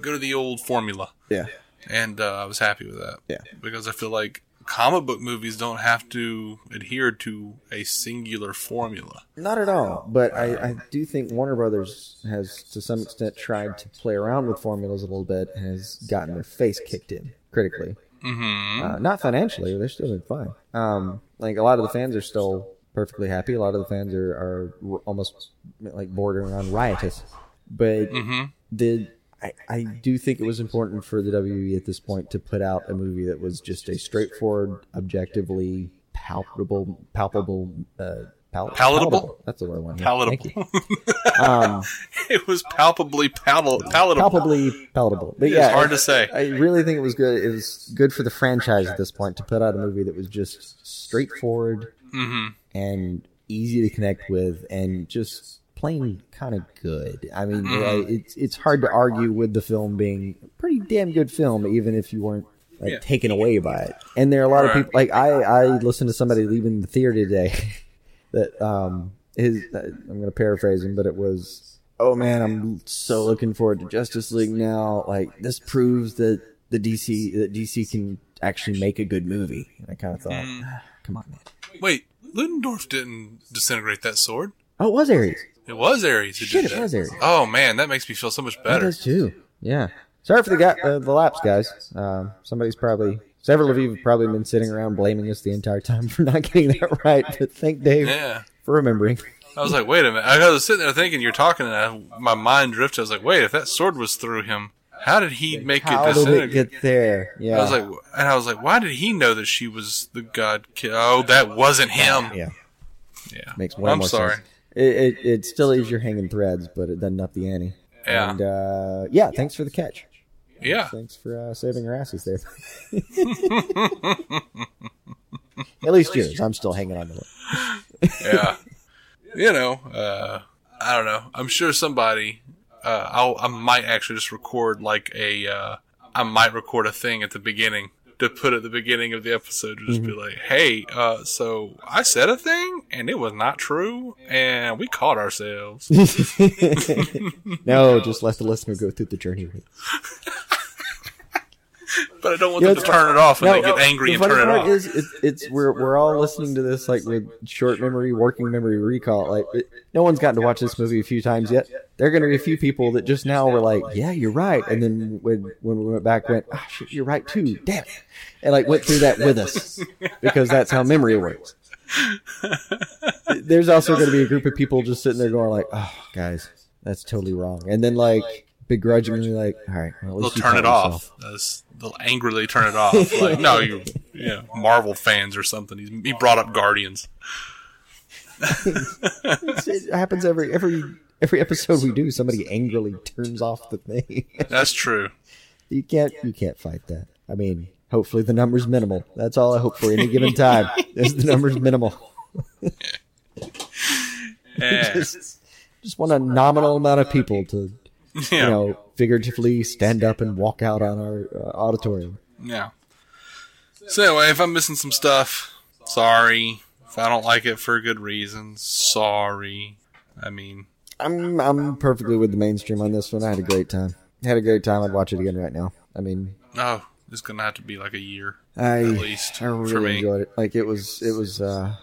go to the old formula. Yeah, and uh, I was happy with that. Yeah. because I feel like comic book movies don't have to adhere to a singular formula. not at all. But I, I do think Warner Brothers has to some extent tried to play around with formulas a little bit and has gotten their face kicked in critically. Mm-hmm. Uh, not financially, they're still doing fine. Um, like a lot of the fans are still perfectly happy. A lot of the fans are, are almost like bordering on riotous. But Mm-hmm. did I, I do think it was important for the WWE at this point to put out a movie that was just a straightforward, objectively palpable, palpable, uh, pal- Palatable? That's the word I want. Palatable. Um, it was palpably pal- palatable. palpably palatable. But It's hard I- to say. I really think it was good. It was good for the franchise at this point to put out a movie that was just straightforward Mm-hmm. and easy to connect with, and just plain kind of good. I mean, Mm-hmm. it's it's hard to argue with the film being a pretty damn good film, even if you weren't like Yeah. taken away by it. And there are a lot of people like I I listened to somebody leaving the theater today that um his I'm going to paraphrase him, but it was oh man, I'm so looking forward to Justice League now. Like this proves that the DC that DC can actually make a good movie. And I kind of thought, Mm. "Ah, come on, man. Wait, Ludendorff didn't disintegrate that sword. Oh, it was Ares. It was Ares who Shit, did it that. was Ares. Oh man, that makes me feel so much That better. does too. Yeah. Sorry for the guy, uh, the lapse, guys. Um, somebody's probably several of you have probably been sitting around blaming us the entire time for not getting that right. But thank Dave Yeah. for remembering. I was like, wait a minute. I was sitting there thinking you're talking, and I, my mind drifted. I was like, wait, if that sword was through him, how did he make How it did it get there? Yeah. I was like, and I was like, why did he know that she was the god? Oh, that wasn't him. yeah, Yeah, makes way I'm more sorry. sense. It, it it still leaves you hanging threads, but it doesn't up the ante. Yeah. And uh, yeah, thanks for the catch. Yeah. Thanks for uh, saving our asses there. At least yours. I'm still hanging on to it. yeah. You know, uh, I don't know. I'm sure somebody, uh, I'll, I might actually just record like a, uh, I might record a thing at the beginning to put at the beginning of the episode to just be like, hey, uh, so I said a thing and it was not true and we caught ourselves. No, just let the listener go through the journey with. But I don't want Yeah, them to turn it off when No, they get angry and turn it off. is, it, it's we're we're all listening to this like with short memory, working memory recall. Like it, no one's gotten to watch this movie a few times yet. There are going to be a few people that just now were like, "Yeah, you're right," and then when when we went back, went, "Ah, shit, you're right too." Damn it, and like went through that with us because that's how memory works. There's also going to be a group of people just sitting there going like, "Oh, guys, that's totally wrong," and then like begrudgingly like, "All right, well, They'll turn it off. That's- They'll angrily turn it off. Like, no, you, you know, Marvel fans or something. He's, he brought up Guardians. It happens every every every episode we do. Somebody angrily turns off the thing. That's true. you can't you can't fight that. I mean, hopefully the number's minimal. That's all I hope for any given time. Is the number's minimal. Yeah. Just, just want a nominal amount of people to you know figuratively stand up and walk out on our uh, auditorium. Yeah. So anyway, if I'm missing some stuff, sorry. If I don't like it for good reasons, sorry. I mean, I'm I'm perfectly with the mainstream on this one. I had a great time. had a great time. I'd watch it again right now. I mean, no, it's gonna have to be like a year I at least I really enjoyed it. Like it was, it was, uh,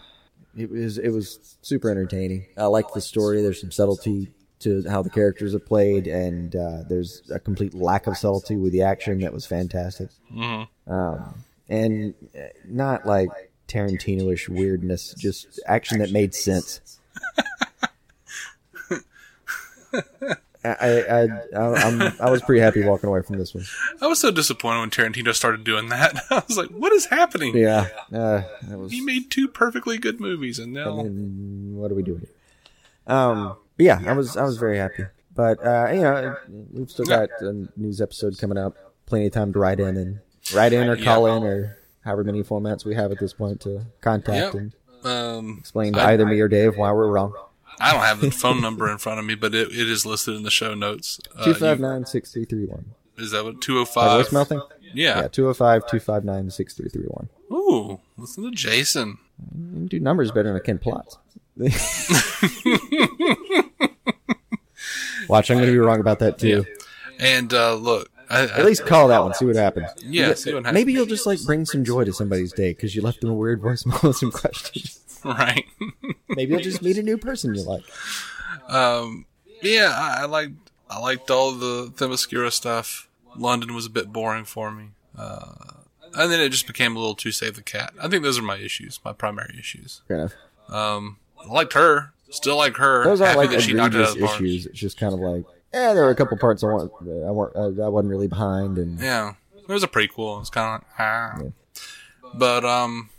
it was, it was super entertaining. I like the story. There's some subtlety to how the characters are played, and uh, there's a complete lack of subtlety with the action that was fantastic. Mm-hmm. Um, and uh, not like Tarantino-ish weirdness, just action that made sense. I, I, I, I'm, I was pretty happy walking away from this one. I was so disappointed when Tarantino started doing that. I was like, what is happening? Yeah, uh, was. He made two perfectly good movies, and now And what are we doing here? Um, but yeah, I was I was very happy. But uh, you know, we've still got a news episode coming up. Plenty of time to write in and write in or call in or however many formats we have at this point to contact Yep. and um, explain to I- either me or Dave why we're wrong. I don't have the phone number in front of me, but it, it is listed in the show notes. Uh, Two five nine six three three one. Is that what two zero five? Our five? voicemail thing? Yeah. Yeah, 205 259 6331. Ooh, listen to Jason. You can do numbers better than I can plots. Watch, I'm going to be wrong about that too. And uh, look, I, I, At least call that one, see what happens. yeah, see what happens. Maybe you'll just like bring some joy to somebody's day because you left them a weird voicemail with some questions. right. Maybe you'll just meet a new person you like. um, yeah, I, I liked I liked all the Themyscira stuff. London was a bit boring for me. Uh, and then it just became a little too save the cat. I think those are my issues, my primary issues. Fair enough. Um, I liked her, still like her. Those aren't like that she knocked it out egregious of the park. issues. It's just kind of like, yeah, there were a couple parts I want, I weren't, uh, I wasn't really behind, and Yeah, it was a prequel. It's kind of like ah, but um,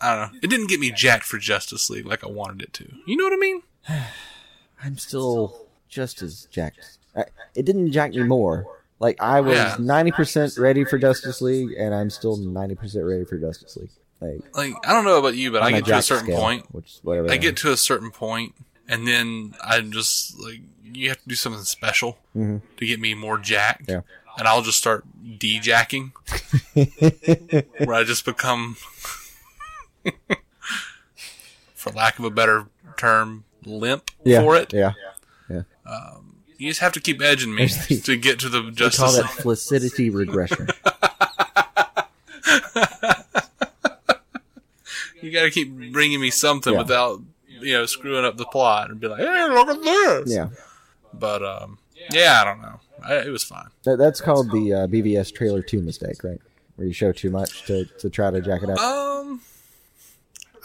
I don't know. It didn't get me jacked for Justice League like I wanted it to. You know what I mean? I'm still just as jacked. I, it didn't jack me more. Like I was Yeah. ninety percent ready for Justice League, and I'm still ninety percent ready for Justice League. Like Like I don't know about you, but I get to a certain scale, point. which whatever. I get is. to a certain point, and then I'm just like, you have to do something special Mhm. to get me more jacked. Yeah. And I'll just start de-jacking, where I just become, for lack of a better term, limp yeah, for it. Yeah, yeah. You just have to keep edging me to get to the we call that flaccidity regression. You got to keep bringing me something Yeah. without, you know, screwing up the plot and be like, "Hey, look at this." yeah, But um, yeah, I don't know. I, it was fine. that, that's called the uh, BVS trailer two mistake, right? Where you show too much to, to try to jack it up. Um,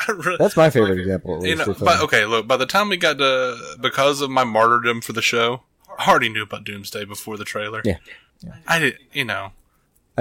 really, That's my favorite example. At you know, uh, but okay, look. By the time we got to, because of my martyrdom for the show, I already knew about Doomsday before the trailer. Yeah. I did. You know,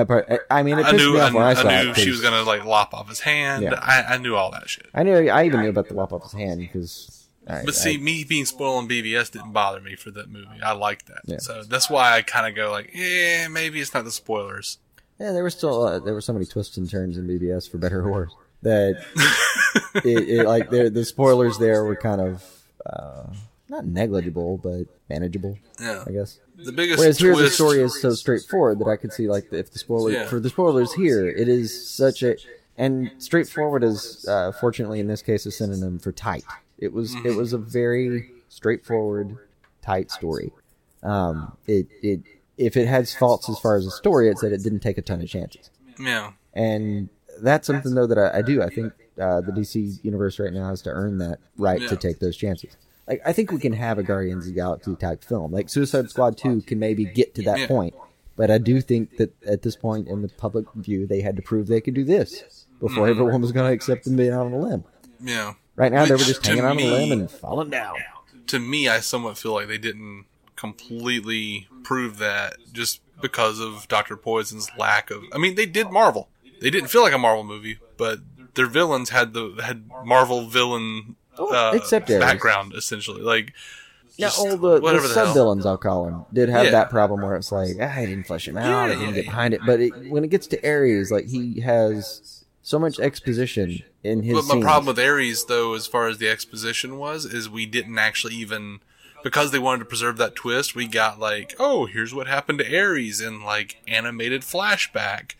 part- I I mean, it I pissed knew. me I, off when I, saw I knew it. she was gonna like lop off his hand. Yeah. I, I knew all that shit. I knew. I even knew about the lop off his hand because I- But see, I- me being spoiled on BVS didn't bother me for that movie. I liked that, Yeah. so that's why I kind of go like, yeah, maybe it's not the spoilers. yeah, there were still uh, there were so many twists and turns in BVS for better or worse that it, it like the spoilers there were kind of uh, not negligible but manageable, Yeah, I guess. the biggest Whereas here the story is so straightforward that I could see like if the spoiler Yeah. for the spoilers here it is such a and straightforward is uh, fortunately in this case a synonym for tight. It was Mm-hmm. it was a very straightforward tight story. Um, it it if it has faults as far as the story, it's that it didn't take a ton of chances, yeah, and that's something though that I, I do. I think uh, the DC universe right now has to earn that right Yeah. to take those chances. Like I think we can have a Guardians of the Galaxy type film. Like Suicide Squad two can maybe get to that Yeah. point, but I do think that at this point in the public view, they had to prove they could do this before Mm-hmm. everyone was going to accept them being out on a limb. yeah. Right now, they were just hanging on a limb and falling down. to me, I somewhat feel like they didn't completely prove that just because of Doctor Poison's lack of. I mean, they did Marvel. They didn't feel like a Marvel movie, but their villains had the had Marvel villain uh, except Ares. background essentially. Like, Yeah, all the, the whatever the hell. sub villains, I'll call them, did have Yeah. that problem where it's like, ah, I didn't flesh him out, I didn't yeah, get yeah. behind it. But it, when it gets to Ares, like he has so much exposition in his. But my scenes. problem with Ares, though, as far as the exposition was, is we didn't actually even because they wanted to preserve that twist. We got like, oh, here's what happened to Ares in like animated flashback,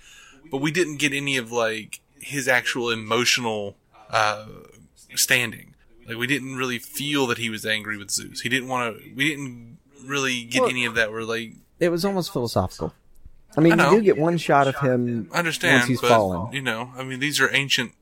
but we didn't get any of like his actual emotional uh, standing. Like we didn't really feel that he was angry with Zeus. He didn't want to. We didn't really get Well- any of that. We're like, it was almost philosophical. I mean, I you do get one shot of him I understand, once he's but fallen. you know, I mean, these are ancient,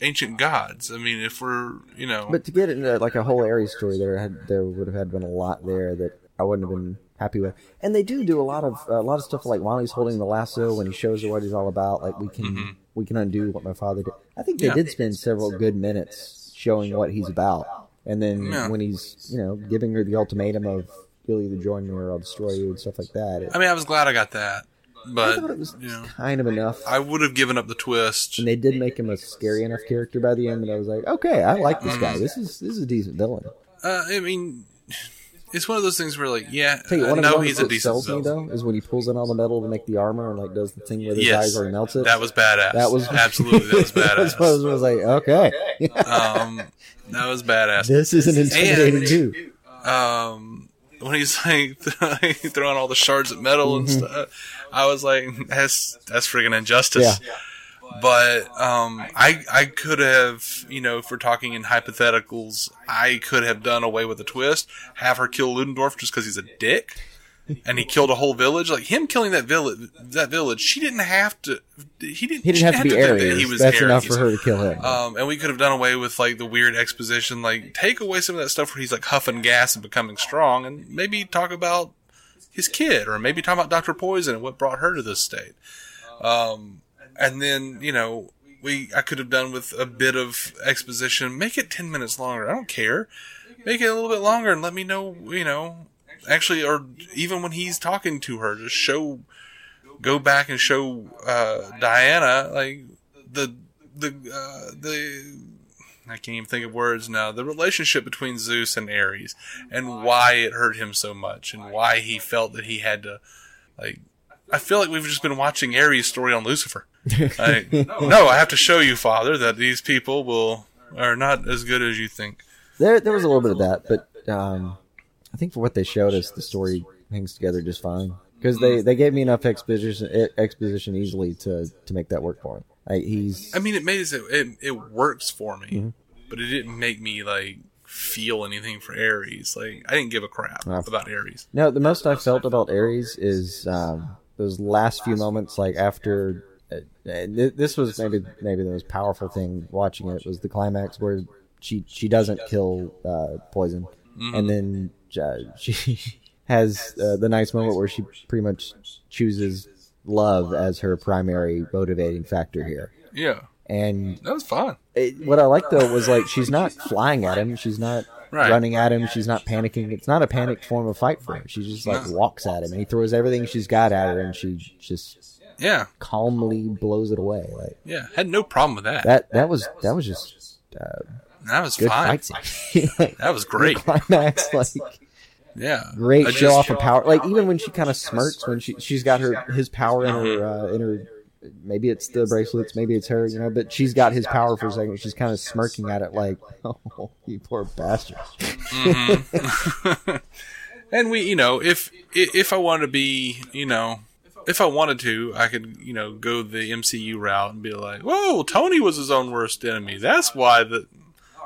ancient gods. I mean, if we're, you know, But to get into like a whole Ares story, there had there would have had been a lot there that I wouldn't have been happy with. And they do do a lot of a lot of stuff like while he's holding the lasso when he shows her what he's all about. Like we can we can undo what my father did. I think they Mm-hmm. Yeah. did spend several good minutes showing what he's about. And then Yeah. when he's you know giving her the ultimatum of you'll either join me or I'll destroy you and stuff like that. It, I mean, I was glad I got that, but I thought it was you know, kind of enough. I would have given up the twist. and they did make him a scary enough character by the end that I was like, okay, I like this Mm-hmm. guy. This is this is a decent villain. Uh, I mean, it's one of those things where, like, yeah, Tell you, I one of know the he's a that decent sells me though is when he pulls in all the metal to make the armor and like does the thing where his Yes, eyes already melts it. that was badass. That was absolutely that was That's what I was, badass. I was like, okay, um, that was badass. this is an intimidating And- too. um, when he's like throwing all the shards of metal and stuff, I was like, that's that's friggin' injustice. Yeah. But um, I I could have, you know, if we're talking in hypotheticals, I could have done away with the twist, have her kill Ludendorff just because he's a dick, and he killed a whole village. Like him killing that village, that village, she didn't have to. He didn't. He didn't have to be that He was That's Ares. enough for her to kill him. Um, and we could have done away with like the weird exposition, like take away some of that stuff where he's like huffing gas and becoming strong, and maybe talk about his kid, or maybe talk about Doctor Poison and what brought her to this state. Um, and then you know we I could have done with a bit of exposition, make it ten minutes longer. I don't care, make it a little bit longer and let me know, you know, actually, or even when he's talking to her, just show go back and show uh, Diana like the the uh, the I can't even think of words now. The relationship between Zeus and Ares and why it hurt him so much and why he felt that he had to like. I feel like we've just been watching Ares' story on Lucifer. Like, no, I have to show you, Father, that these people will are not as good as you think. There, there was a little bit of that, but um, I think for what they showed us, the story hangs together just fine because they, they gave me enough exposition e- exposition easily to to make that work for me. Like he's I mean, it made it it, it works for me, but it didn't make me like feel anything for Ares. Like I didn't give a crap No. about Ares. No, the most I felt about Ares is um, those last few moments, like after. And th- this was maybe maybe the most powerful thing watching it was the climax where she she doesn't kill uh, poison, and then uh, she has uh, the nice moment where she pretty much chooses love as her primary motivating factor here. Yeah, And that was fun. it, what I like though was like she's not flying at him. She's not Right. running at him. She's not panicking. It's not a panicked form of fight for her. She just like walks at him and he throws everything she's got at her and she just Yeah, calmly blows it away. Like yeah, had no problem with that. that. That was that was just uh, That was good fine. fight like, That was great. climax, like Yeah. great show off of power. Like even when she kind of smirks when she she's got her his power in her uh, in her. Maybe it's the bracelets, maybe it's her, you know. But she's got his power for a second. She's kind of smirking at it, like, "Oh, you poor bastard." And we, you know, if if I want to be, you know, if I wanted to, I could, you know, go the MCU route and be like, "Whoa, Tony was his own worst enemy. That's why the."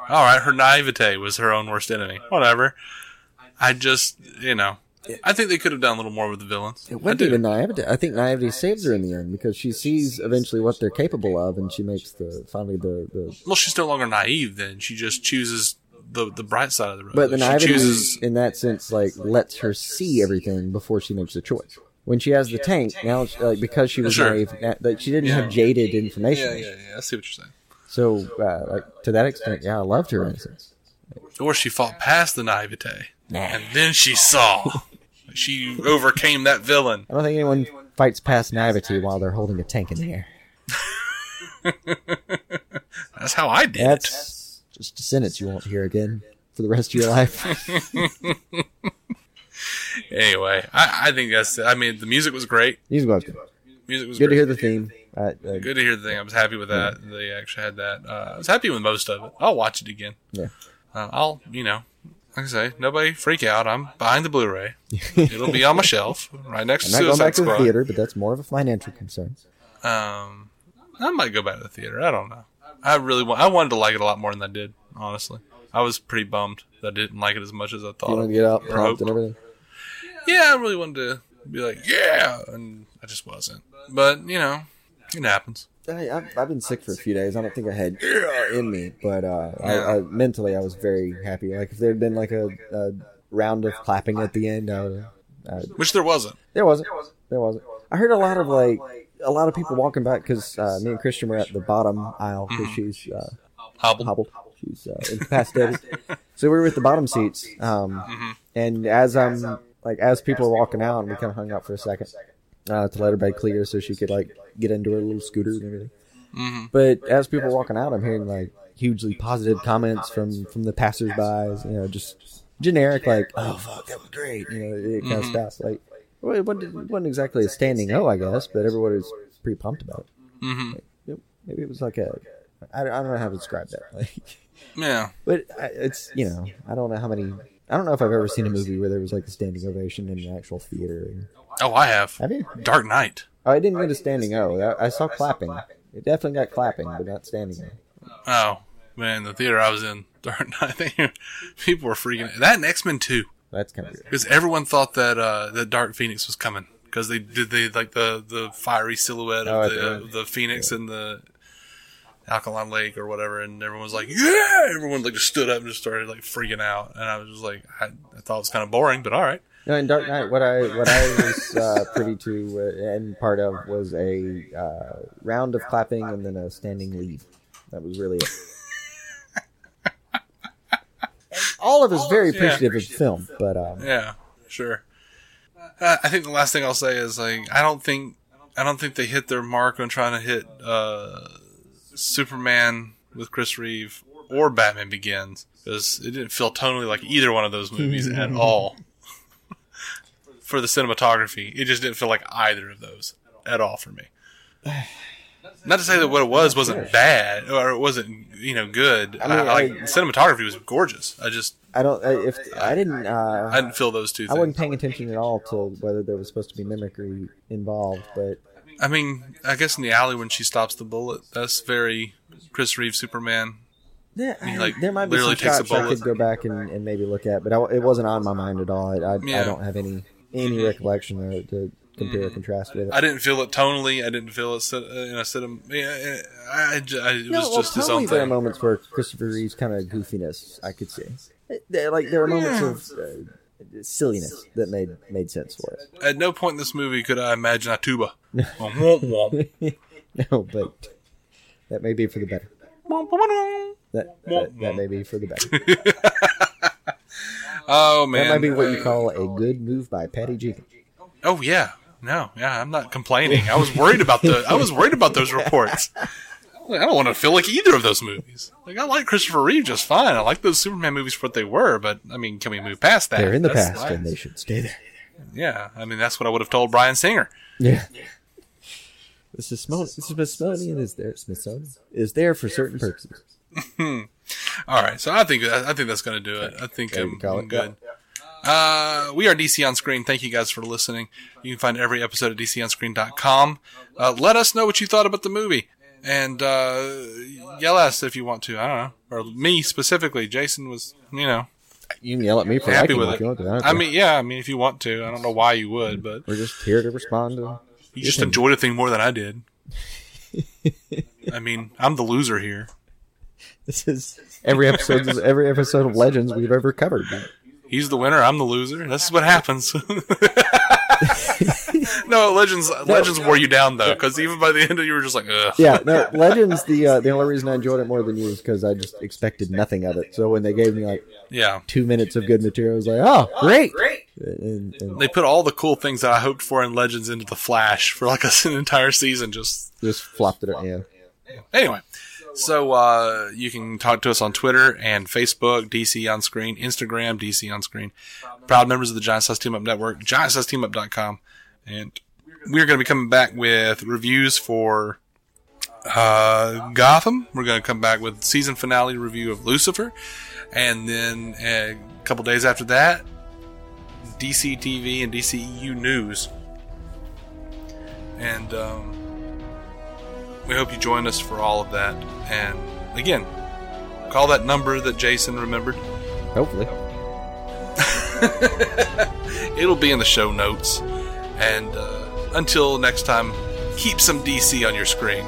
All right, her naivete was her own worst enemy. Whatever. I just, you know, I think they could have done a little more with the villains. It wasn't even naivety. I think naivety saves her in the end because she sees eventually what they're capable of, and she makes the finally the the. Well, she's no longer naive. Then she just chooses the the bright side of the road. But the she naivety, chooses. in that sense, like lets her see everything before she makes the choice. When she has the tank now, like because she was Sure. naive, na- like she didn't Yeah. have jaded information. Yeah, yeah, yeah. I see what you're saying. So, uh, like to that extent, yeah, I loved her innocence. Or she fought past the naivete, Nah. and then she saw. she overcame that villain. I don't think anyone fights past naivety while they're holding a tank in the air. That's how I did it. That's just a sentence you won't hear again for the rest of your life. Anyway, I, I think that's. I mean, the music was great. Music was good. Music was Good to great. hear the theme. Uh, Good to hear the thing. I was happy with that. They actually had that. Uh, I was happy with most of it. I'll watch it again. Yeah. Uh, I'll, you know, like I say, nobody freak out. I'm buying the Blu-ray. It'll be on my shelf right next I'm to not going Suicide back to the theater, but that's more of a financial concern. Um, I might go back to the theater. I don't know. I really want. I wanted to like it a lot more than I did. Honestly, I was pretty bummed that I didn't like it as much as I thought. You want to get out prompt and everything. Yeah, I really wanted to be like, yeah, and I just wasn't. But you know, it happens. I, I've, I've been sick for a few days. I don't think I had in me, but uh, I, I, mentally I was very happy. Like if there had been like a, a round of clapping at the end, I would. Uh, Which there wasn't. there wasn't. There wasn't. I heard a lot of like a lot of people walking back because uh, me and Christian were at the bottom aisle because she's uh, Hobbled. hobbled. She's uh, incapacitated. so we were with the bottom seats. Um, And as I'm like, as people are walking out, we kind of hung out for a second uh, to let her bed clear so she could like get into her little scooter and everything. Mm-hmm. But as people are walking out, I'm hearing like hugely positive comments from from the passersby. You know, just generic like, "Oh fuck, that was great," you know, it kind of stuff. Like, well, it wasn't, exactly a standing O, I guess, but everybody was pretty pumped about it. Mm-hmm. It- Maybe it was like a, I, I don't know how to describe that. Like, Yeah. but I- it's you know I don't know how many I don't know if I've ever seen a movie where there was like a standing ovation in an actual theater. Oh, I have. Have you? Dark Knight. Oh, I didn't get a standing O. I, I saw clapping. It definitely got clapping, but not standing O. Oh man, the theater I was in, Dark Knight. People were freaking. That and X Men Two, That's kind of weird. because everyone thought that uh, that Dark Phoenix was coming because they did they like the the fiery silhouette Oh, of at the the uh, the Phoenix and the Alkaline Lake or whatever, and everyone was like, "Yeah!" Everyone like just stood up and just started like freaking out, and I was just like, I, I thought it was kind of boring, but all right. No, in Dark Knight, what I what I was uh, privy to uh, and part of was a uh, round of clapping and then a standing leave. That was really it. All of us very appreciative of the film, but um, Yeah, sure. Uh, I think the last thing I'll say is like I don't think I don't think they hit their mark on trying to hit uh, Superman with Chris Reeve or Batman Begins because it didn't feel tonally like either one of those movies at all. for the cinematography, it just didn't feel like either of those at all for me. Not to say that what it was wasn't bad or it wasn't you know good. I mean, I, like I- cinematography was gorgeous. I just I don't. I, if I didn't, uh, I didn't feel those two I things. wasn't paying attention at all to whether there was supposed to be mimicry involved, but I mean, I guess in the alley when she stops the bullet, that's very Chris Reeve Superman. yeah, He, like, there might be some literally takes a shots I could go back and, and maybe look at, but I, it wasn't on my mind at all. I, I, Yeah. I don't have any any mm-hmm. recollection to, to compare or mm-hmm. contrast with it. I didn't feel it tonally. I didn't feel it uh, in a cinema. Yeah, I, I, I- it was No, well, just his own there are moments where Christopher Reeve's kind of goofiness I could see. Like there were moments of uh, silliness that made made sense for it. At no point in this movie could I imagine a tuba. No, but that may be for the better. That that, that may be for the better. oh man, That might be what you call a good move by Patty Jenkins. Oh yeah, no, yeah. I'm not complaining. I was worried about the. I was worried about those reports. Like, I don't want to feel like either of those movies. Like I like Christopher Reeve just fine. I like those Superman movies for what they were, but I mean, can we move past that? They're in the That's past life. and they should stay there. Yeah, I mean that's what I would have told Bryan Singer. Yeah. The Smithsonian, the Smithsonian is there. Smithsonian is there for certain purposes. All right, so I think I think that's going to do it. I think I'm, I'm good. Uh, we are DC on Screen. Thank you guys for listening. You can find every episode at dconscreen.com. Uh, let us know what you thought about the movie. And uh, yell at us if you want to. I don't know. Or me specifically. Jason was, you know, You can yell at me for happy with it. it. if you want to. I, I mean, yeah, I mean, if you want to. I don't know why you would, but we're just here to respond to. you just enjoyed a thing more than I did. I mean, I'm the loser here. This is every episode. is every episode of Legends we've ever covered. He's the winner. I'm the loser. This is what happens. no, Legends. Legends wore you down though, because even by the end, of you were just like, Ugh. Yeah, no, Legends. The uh, the only reason I enjoyed it more than you is because I just expected nothing of it. So when they gave me like yeah. two minutes of good material, I was like, oh, great. And, and They put all the cool things that I hoped for in Legends into the Flash for like a, an entire season. Just just flopped it. Yeah. anyway. So uh, you can talk to us on Twitter and Facebook, DC on Screen, Instagram, DC on Screen. Proud members of the Giant Size Team Up Network, giantsizeteamup.com. And we're going to be coming back with reviews for uh, Gotham. We're going to come back with season finale review of Lucifer. And then uh, a couple days after that, DC TV and DCEU news. And um, we hope you join us for all of that. And again, call that number that Jason remembered. Hopefully. It'll be in the show notes. And uh, until next time, keep some DC on your screen.